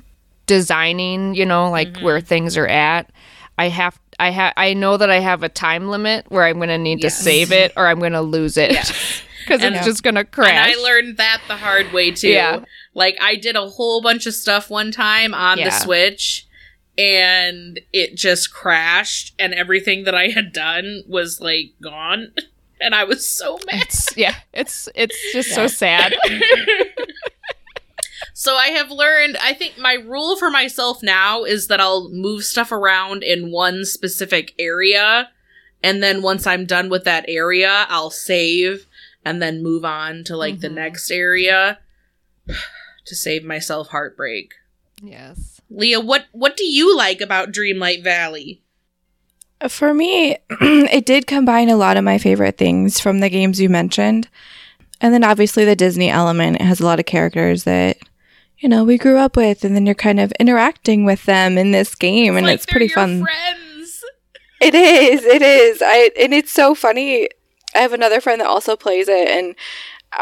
designing, you know, like Mm-hmm. where things are at, I have I have I know that I have a time limit where I'm going to need Yes. to save it or I'm going to lose it because And- it's just going to crash. And I learned that the hard way too. Yeah. Like I did a whole bunch of stuff one time on the Switch and it just crashed and everything that I had done was like gone. And I was so mad. it's yeah, it's it's just so sad. So I have learned I think my rule for myself now is that I'll move stuff around in one specific area and then once I'm done with that area, I'll save and then move on to like the mm-hmm. next area to save myself heartbreak. yes. Leah, what what do you like about Dreamlight Valley? For me, it did combine a lot of my favorite things from the games you mentioned. And then obviously the Disney element it has a lot of characters that you know we grew up with, and then you're kind of interacting with them in this game, and like it's pretty fun. Friends. It is. It is. I and it's so funny. I have another friend that also plays it, and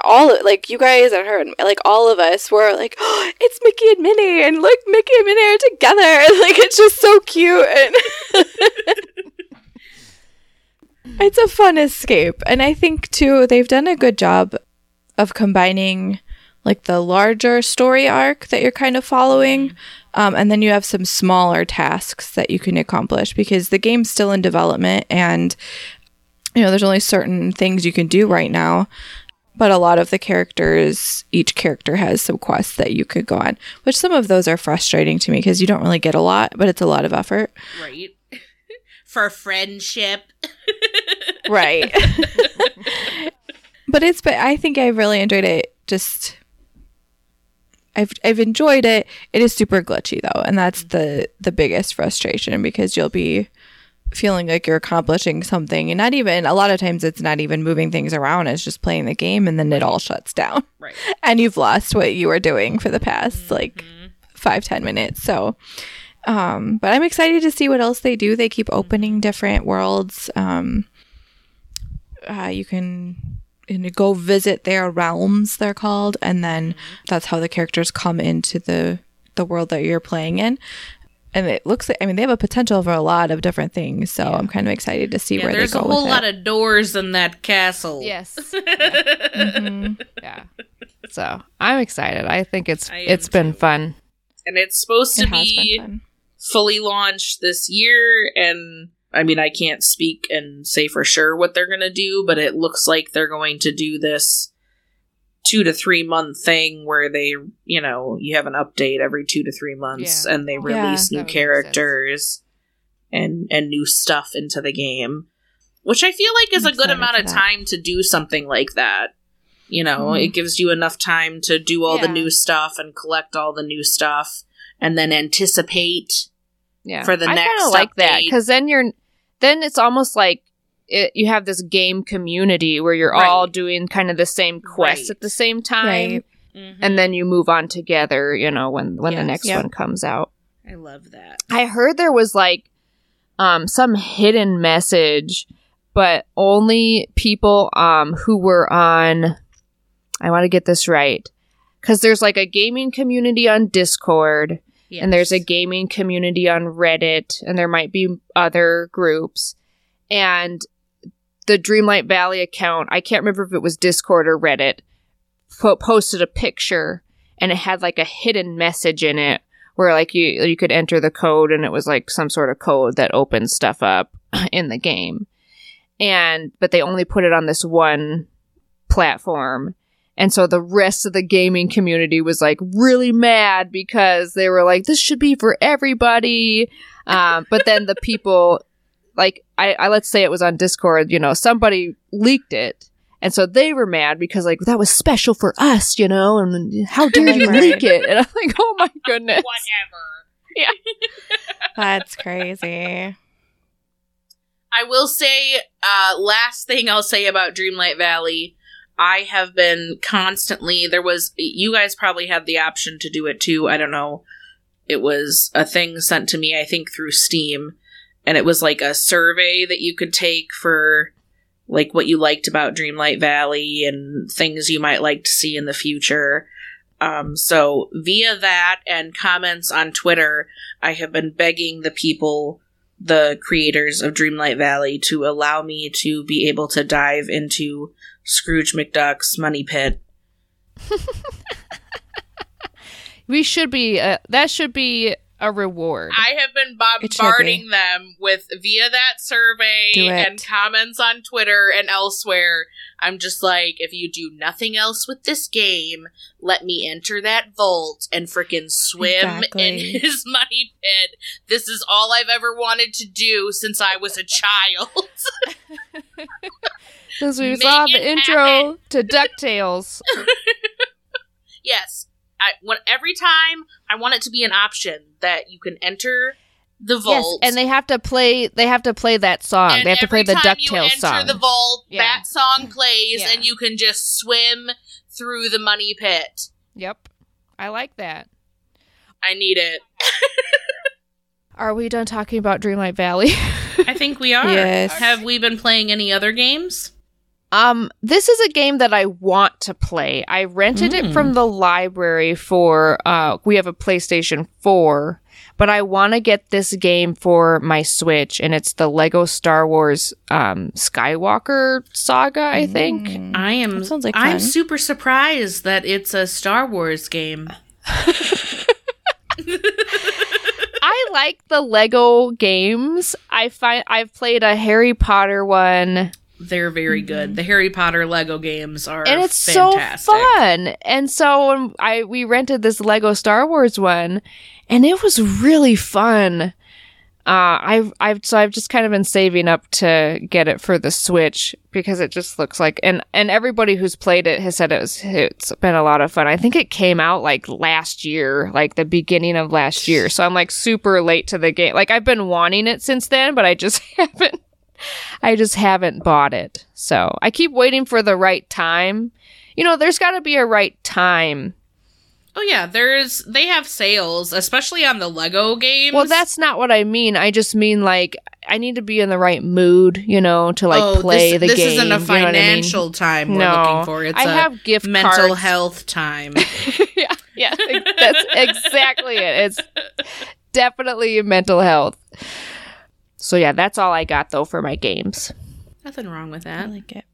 all like you guys and her, and like all of us were like, oh, "It's Mickey and Minnie," and look, Mickey and Minnie are together, and like it's just so cute, and it's a fun escape. And I think too they've done a good job of combining like the larger story arc that you're kind of following um, and then you have some smaller tasks that you can accomplish because the game's still in development and you know there's only certain things you can do right now but a lot of the characters each character has some quests that you could go on which some of those are frustrating to me because you don't really get a lot but it's a lot of effort Right. For friendship. right. But it's but i think i really enjoyed it. Just I've I've enjoyed it. It is super glitchy though, and that's the the biggest frustration because you'll be feeling like you're accomplishing something. And not even a lot of times it's not even moving things around it's just playing the game and then it all shuts down. Right. and you've lost what you were doing for the past like five ten minutes. So um but i'm excited to see what else they do. They keep opening different worlds. Um uh, you can you know, go visit their realms they're called and then that's how the characters come into the the world that you're playing in and it looks like i mean they have a potential for a lot of different things so i'm kind of excited to see Yeah, where they there's go a whole with lot it. of doors in that castle. Yes. Mhm. yeah. So I'm excited. I think it's I it's been too. fun. And it's supposed to It has be fully launched this year and I mean I can't speak and say for sure what they're going to do, but it looks like they're going to do this 2 to 3 month thing where they, you know, you have an update every 2 to 3 months Yeah. and they release that new characters and and new stuff into the game, which I feel like is I'm a good amount of time to do something like that. You know, Mhm. it gives you enough time to do all the new stuff and collect all the new stuff and then anticipate Yeah. For the I next kinda like that update. because then you're then it's almost like it, you have this game community where you're all doing kind of the same quests Right. at the same time, Right. Mm-hmm. and then you move on together. You know when when the next Yep. one comes out. I love that. I heard there was like um some hidden message, but only people um who were on I want to get this right. Cuz there's like a gaming community on Discord and there's a gaming community on Reddit and there might be other groups. And the Dreamlight Valley account, I can't remember if it was Discord or Reddit, po- posted a picture and it had like a hidden message in it where like you you could enter the code and it was like some sort of code that opens stuff up in the game. And but they only put it on this one platform. And so the rest of the gaming community was like really mad because they were like, this should be for everybody. Um, but then the people, like, I, I let's say it was on Discord, you know, somebody leaked it. And so they were mad because, like, that was special for us, you know, and how dare you leak it? And I'm like, oh my goodness. Whatever. Yeah. That's crazy. I will say, uh, last thing I'll say about Dreamlight Valley, I have been constantly, there was, you guys probably had the option to do it too. I don't know. It was a thing sent to me, I think, through Steam. And it was like a survey that you could take for like what you liked about Dreamlight Valley and things you might like to see in the future. Um, so via that and comments on Twitter, I have been begging the people the creators of Dreamlight Valley to allow me to be able to dive into Scrooge McDuck's money pit. We should be, uh, that should be a reward. I have been It should bombarding them with via that survey and comments on Twitter and elsewhere. I'm just like, if you do nothing else with this game, let me enter that vault and frickin' swim Exactly. in his money pit. This is all I've ever wanted to do since I was a child. Because we Make saw the intro to DuckTales. yes. I when every time I want it to be an option that you can enter the Yes, vault. and they have to play. They have to play that song. and they have to play every the time you Ducktales enter song. the vault, Yeah. that song plays, Yeah. and you can just swim through the money pit. yep, I like that. I need it. Are we done talking about Dreamlight Valley? I think we are. Yes. Have we been playing any other games? Um, this is a game that I want to play. I rented it Mm. from the library for uh we have a PlayStation 4, but I want to get this game for my Switch and it's the Lego Star Wars um Skywalker saga, I think. Mm. I am. That sounds like I'm fun. super surprised that it's a Star Wars game. I like the Lego games. I find I've played a Harry Potter one They're very good. The Harry Potter Lego games are and it's fantastic. so fun. And so when I we rented this Lego Star Wars one, and it was really fun. Uh, I've I've so I've just kind of been saving up to get it for the Switch because it just looks like and and everybody who's played it has said it was it's been a lot of fun. I think it came out like last year, like the beginning of last year. So I'm like super late to the game. Like I've been wanting it since then, but I just haven't I just haven't bought it. So I keep waiting for the right time. You know, there's got to be a right time. Oh yeah, there's they have sales, especially on the Lego games. Well, that's not what I mean. I just mean like I need to be in the right mood, you know, to like oh, play this, the this game. This isn't a you know I mean? financial time we're No. looking for. It's I a have gift mental cards. health time. yeah, yeah, that's exactly it. It's definitely mental health. So yeah, that's all I got though for my games. Nothing wrong with that. I like it.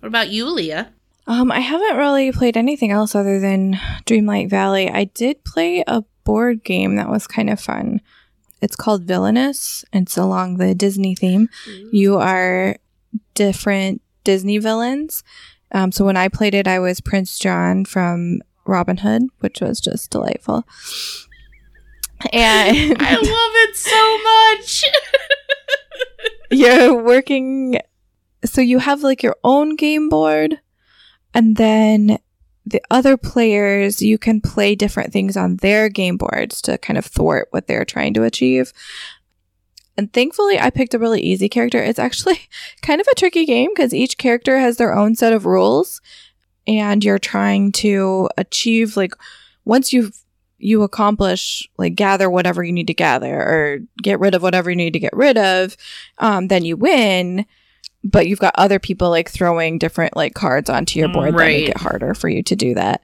What about you, Leah? Um, I haven't really played anything else other than Dreamlight Valley. I did play a board game that was kind of fun. It's called Villainous. It's along the Disney theme. You are different Disney villains. Um, so when I played it, I was Prince John from Robin Hood, which was just delightful. And I love it so much. you're working so you have like your own game board and then the other players you can play different things on their game boards to kind of thwart what they're trying to achieve and thankfully i picked a really easy character it's actually kind of a tricky game because each character has their own set of rules and you're trying to achieve like once you've you accomplish like gather whatever you need to gather or get rid of whatever you need to get rid of um, then you win. But you've got other people like throwing different like cards onto your board that make it harder for you to do that.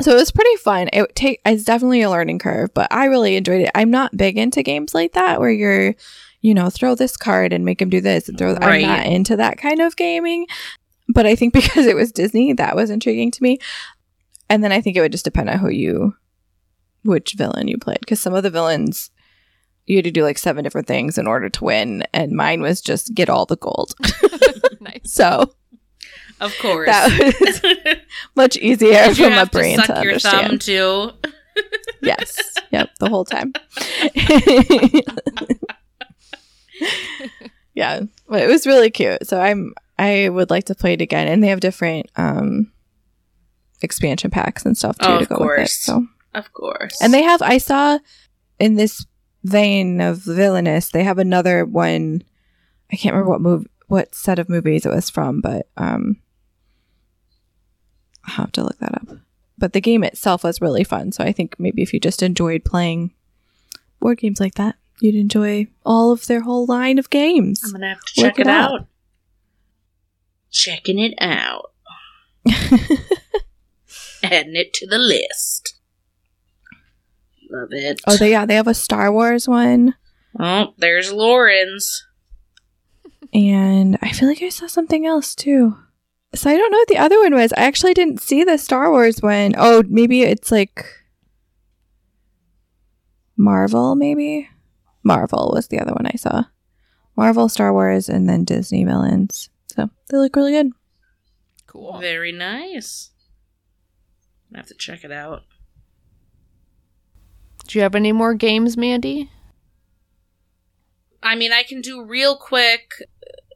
So it was pretty fun. It take it's definitely a learning curve but i really enjoyed it. I'm not big into games like that where you're you know throw this card and make him do this and throw i'm not into that kind of gaming. But i think because it was disney that was intriguing to me. And then i think it would just depend on who you which villain you played because some of the villains you had to do like seven different things in order to win and mine was just get all the gold. Nice. so of course. that was much easier Did from a brain to to, suck your thumb understand. too? yes. Yep the whole time. Yeah but it was really cute. So i'm i would like to play it again and they have different um expansion packs and stuff too Oh, to go with it so Of course. And they have, I saw in this vein of villainous, they have another one. I can't remember what move, what set of movies it was from, but um, I'll have to look that up. But the game itself was really fun, so I think maybe if you just enjoyed playing board games like that, you'd enjoy all of their whole line of games. I'm gonna have to check it, it out. Checking it out. Adding it to the list. Love it. oh, they yeah, they have a Star Wars one, Oh, there's Lauren's. and I feel like I saw something else too. So I don't know what the other one was. I actually didn't see the Star Wars one. Oh, maybe it's like Marvel, maybe? Marvel was the other one I saw. Marvel, Star Wars, and then Disney villains. So they look really good. Cool. Very nice. I have to check it out. Do you have any more games, Mandy? I mean, I can do real quick.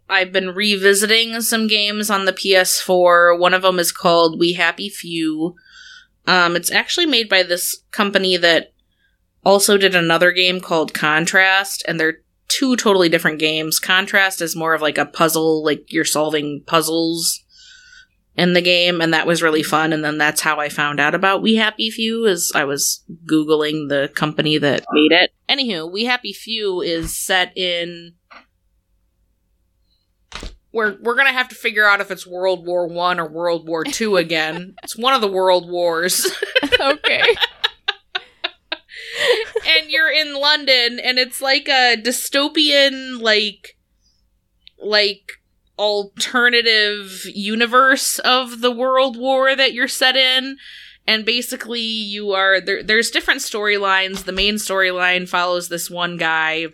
I've been revisiting some games on the PS4. One of them is called We Happy Few. Um, it's actually made by this company that also did another game called Contrast, and they're two totally different games. Contrast is more of like a puzzle, like you're solving puzzles in the game, and that was really fun. And then that's how I found out about We Happy Few, is I was googling the company that made it. Anywho, We Happy Few is set in. We're we're gonna have to figure out if it's World War One or World War Two again. it's one of the world wars. okay. and you're in London and it's like a dystopian like like alternative universe of the world war that you're set in. And basically you are there there's different storylines. The main storyline follows this one guy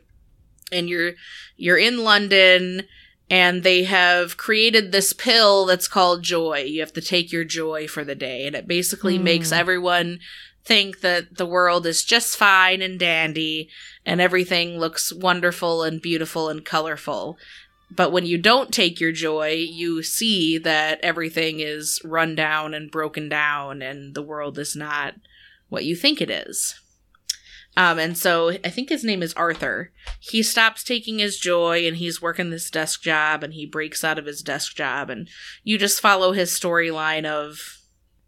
and you're you're in London and they have created this pill that's called joy. You have to take your joy for the day. And it basically hmm. makes everyone think that the world is just fine and dandy and everything looks wonderful and beautiful and colorful. But when you don't take your joy, you see that everything is run down and broken down and the world is not what you think it is. Um, and so I think his name is Arthur. He stops taking his joy and he's working this desk job and he breaks out of his desk job. And you just follow his storyline of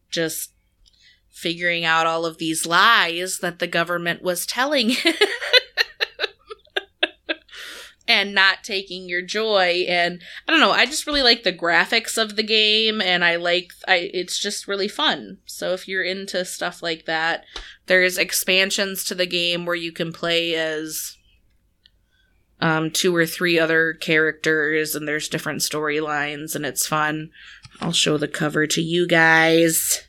just figuring out all of these lies that the government was telling him and not taking your joy. And i don't know i just really like the graphics of the game and i like i it's just really fun. So if you're into stuff like that there's expansions to the game where you can play as um two or three other characters and there's different storylines and it's fun. I'll show the cover to you guys.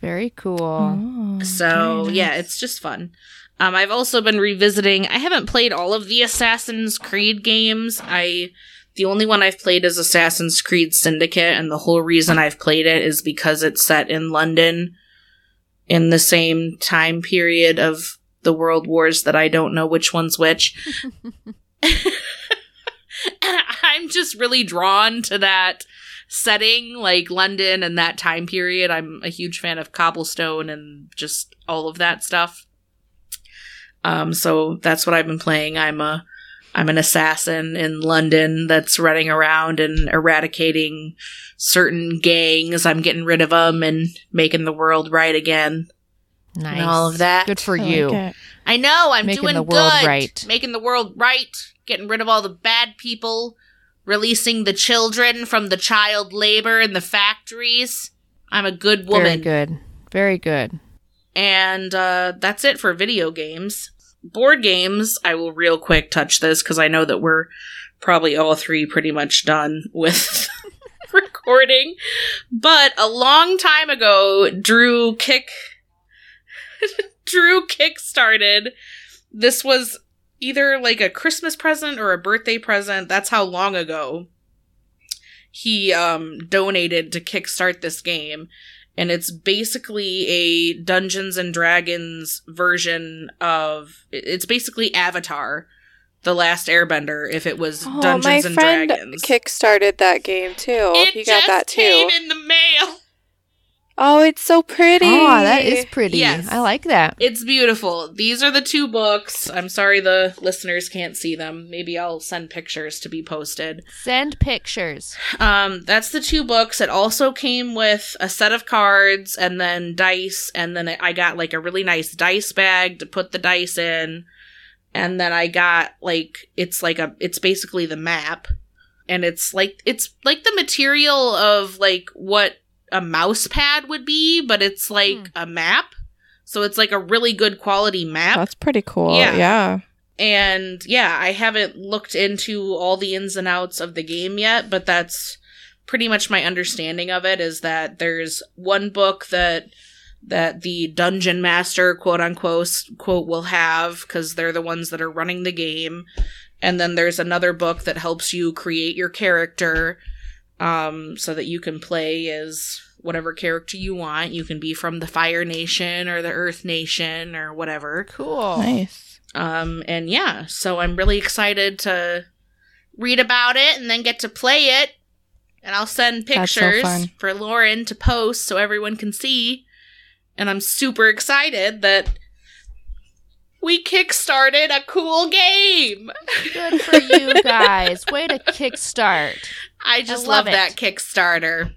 Very cool. Oh, so yeah, it's just fun. Um, I've also been revisiting. I haven't played all of the Assassin's Creed games. I the only one I've played is Assassin's Creed Syndicate, and the whole reason I've played it is because it's set in London in the same time period of the world wars that I don't know which one's which. I'm just really drawn to that setting, like London and that time period. I'm a huge fan of cobblestone and just all of that stuff. Um, so that's what I've been playing. I'm a I'm an assassin in London that's running around and eradicating certain gangs. I'm getting rid of them and making the world right again. Nice. And all of that. Good for I you. it. I know I'm Making doing the world good. right. Making the world right. Getting rid of all the bad people. Releasing the children from the child labor in the factories. I'm a good Very woman. good. Very good. And uh, that's it for video games. Board games, I will real quick touch this because I know that we're probably all three pretty much done with recording. But a long time ago, Drew kick Drew kick started. This was either like a Christmas present or a birthday present. That's how long ago he um donated to kickstart this game and it's basically a Dungeons and Dragons version of it's basically Avatar, the last Airbender. If it was Oh, my Dungeons and friend Dragons, kickstarted that game too. it he got that too. came in the mail. Oh, it's so pretty. Oh, that is pretty. Yes. I like that. It's beautiful. These are the two books. I'm sorry the listeners can't see them. Maybe I'll send pictures to be posted. Send pictures. Um, that's the two books. It also came with a set of cards and then dice, and then I got like a really nice dice bag to put the dice in. And then I got like it's like a it's basically the map. And it's like it's like the material of like what a mouse pad would be, but it's like hmm. a map. So it's like a really good quality map. That's pretty cool. Yeah. Yeah. And yeah, I haven't looked into all the ins and outs of the game yet, but that's pretty much my understanding of it is that there's one book that that the dungeon master quote unquote quote will have because they're the ones that are running the game and then there's another book that helps you create your character um so that you can play as whatever character you want you can be from the fire nation or the earth nation or whatever Cool. Nice. um, and yeah, so I'm really excited to read about it and then get to play it. And I'll send That's so pictures for Lauren to post so everyone can see. And I'm super excited that we kickstarted a cool game. Good for you guys. Way to kickstart. I just I love love, that. Kickstarter.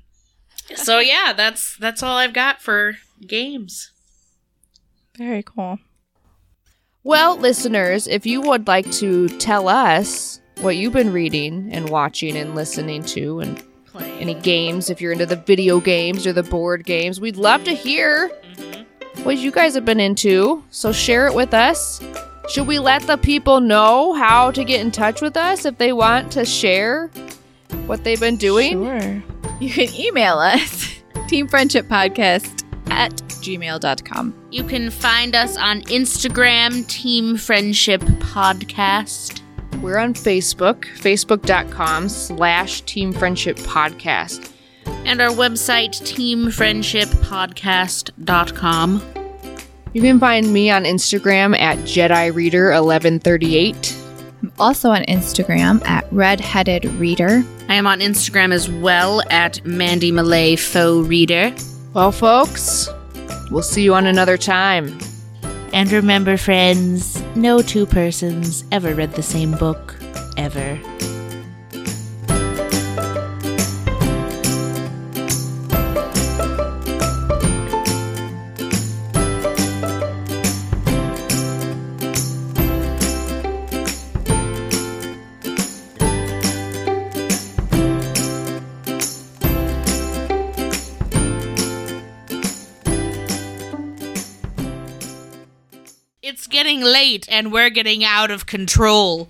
So yeah, that's that's all I've got for games. Very cool. Well, listeners, if you would like to tell us what you've been reading and watching and listening to and any games, if you're into the video games or the board games, we'd love to hear mm-hmm. what you guys have been into. So share it with us. Should we let the people know how to get in touch with us if they want to share what they've been doing? Sure. You can email us, teamfriendshippodcast at gmail.com. You can find us on Instagram, Team Friendship Podcast. We're on Facebook, facebook.com slash Team Friendship Podcast. And our website, teamfriendshippodcast.com. You can find me on Instagram at Jedi Reader 1138. I'm also on Instagram at redheaded reader. I am on Instagram as well at Mandy Malay Faux Reader. Well, folks, we'll see you on another time. And remember, friends, no two persons ever read the same book, ever. Getting late and we're getting out of control.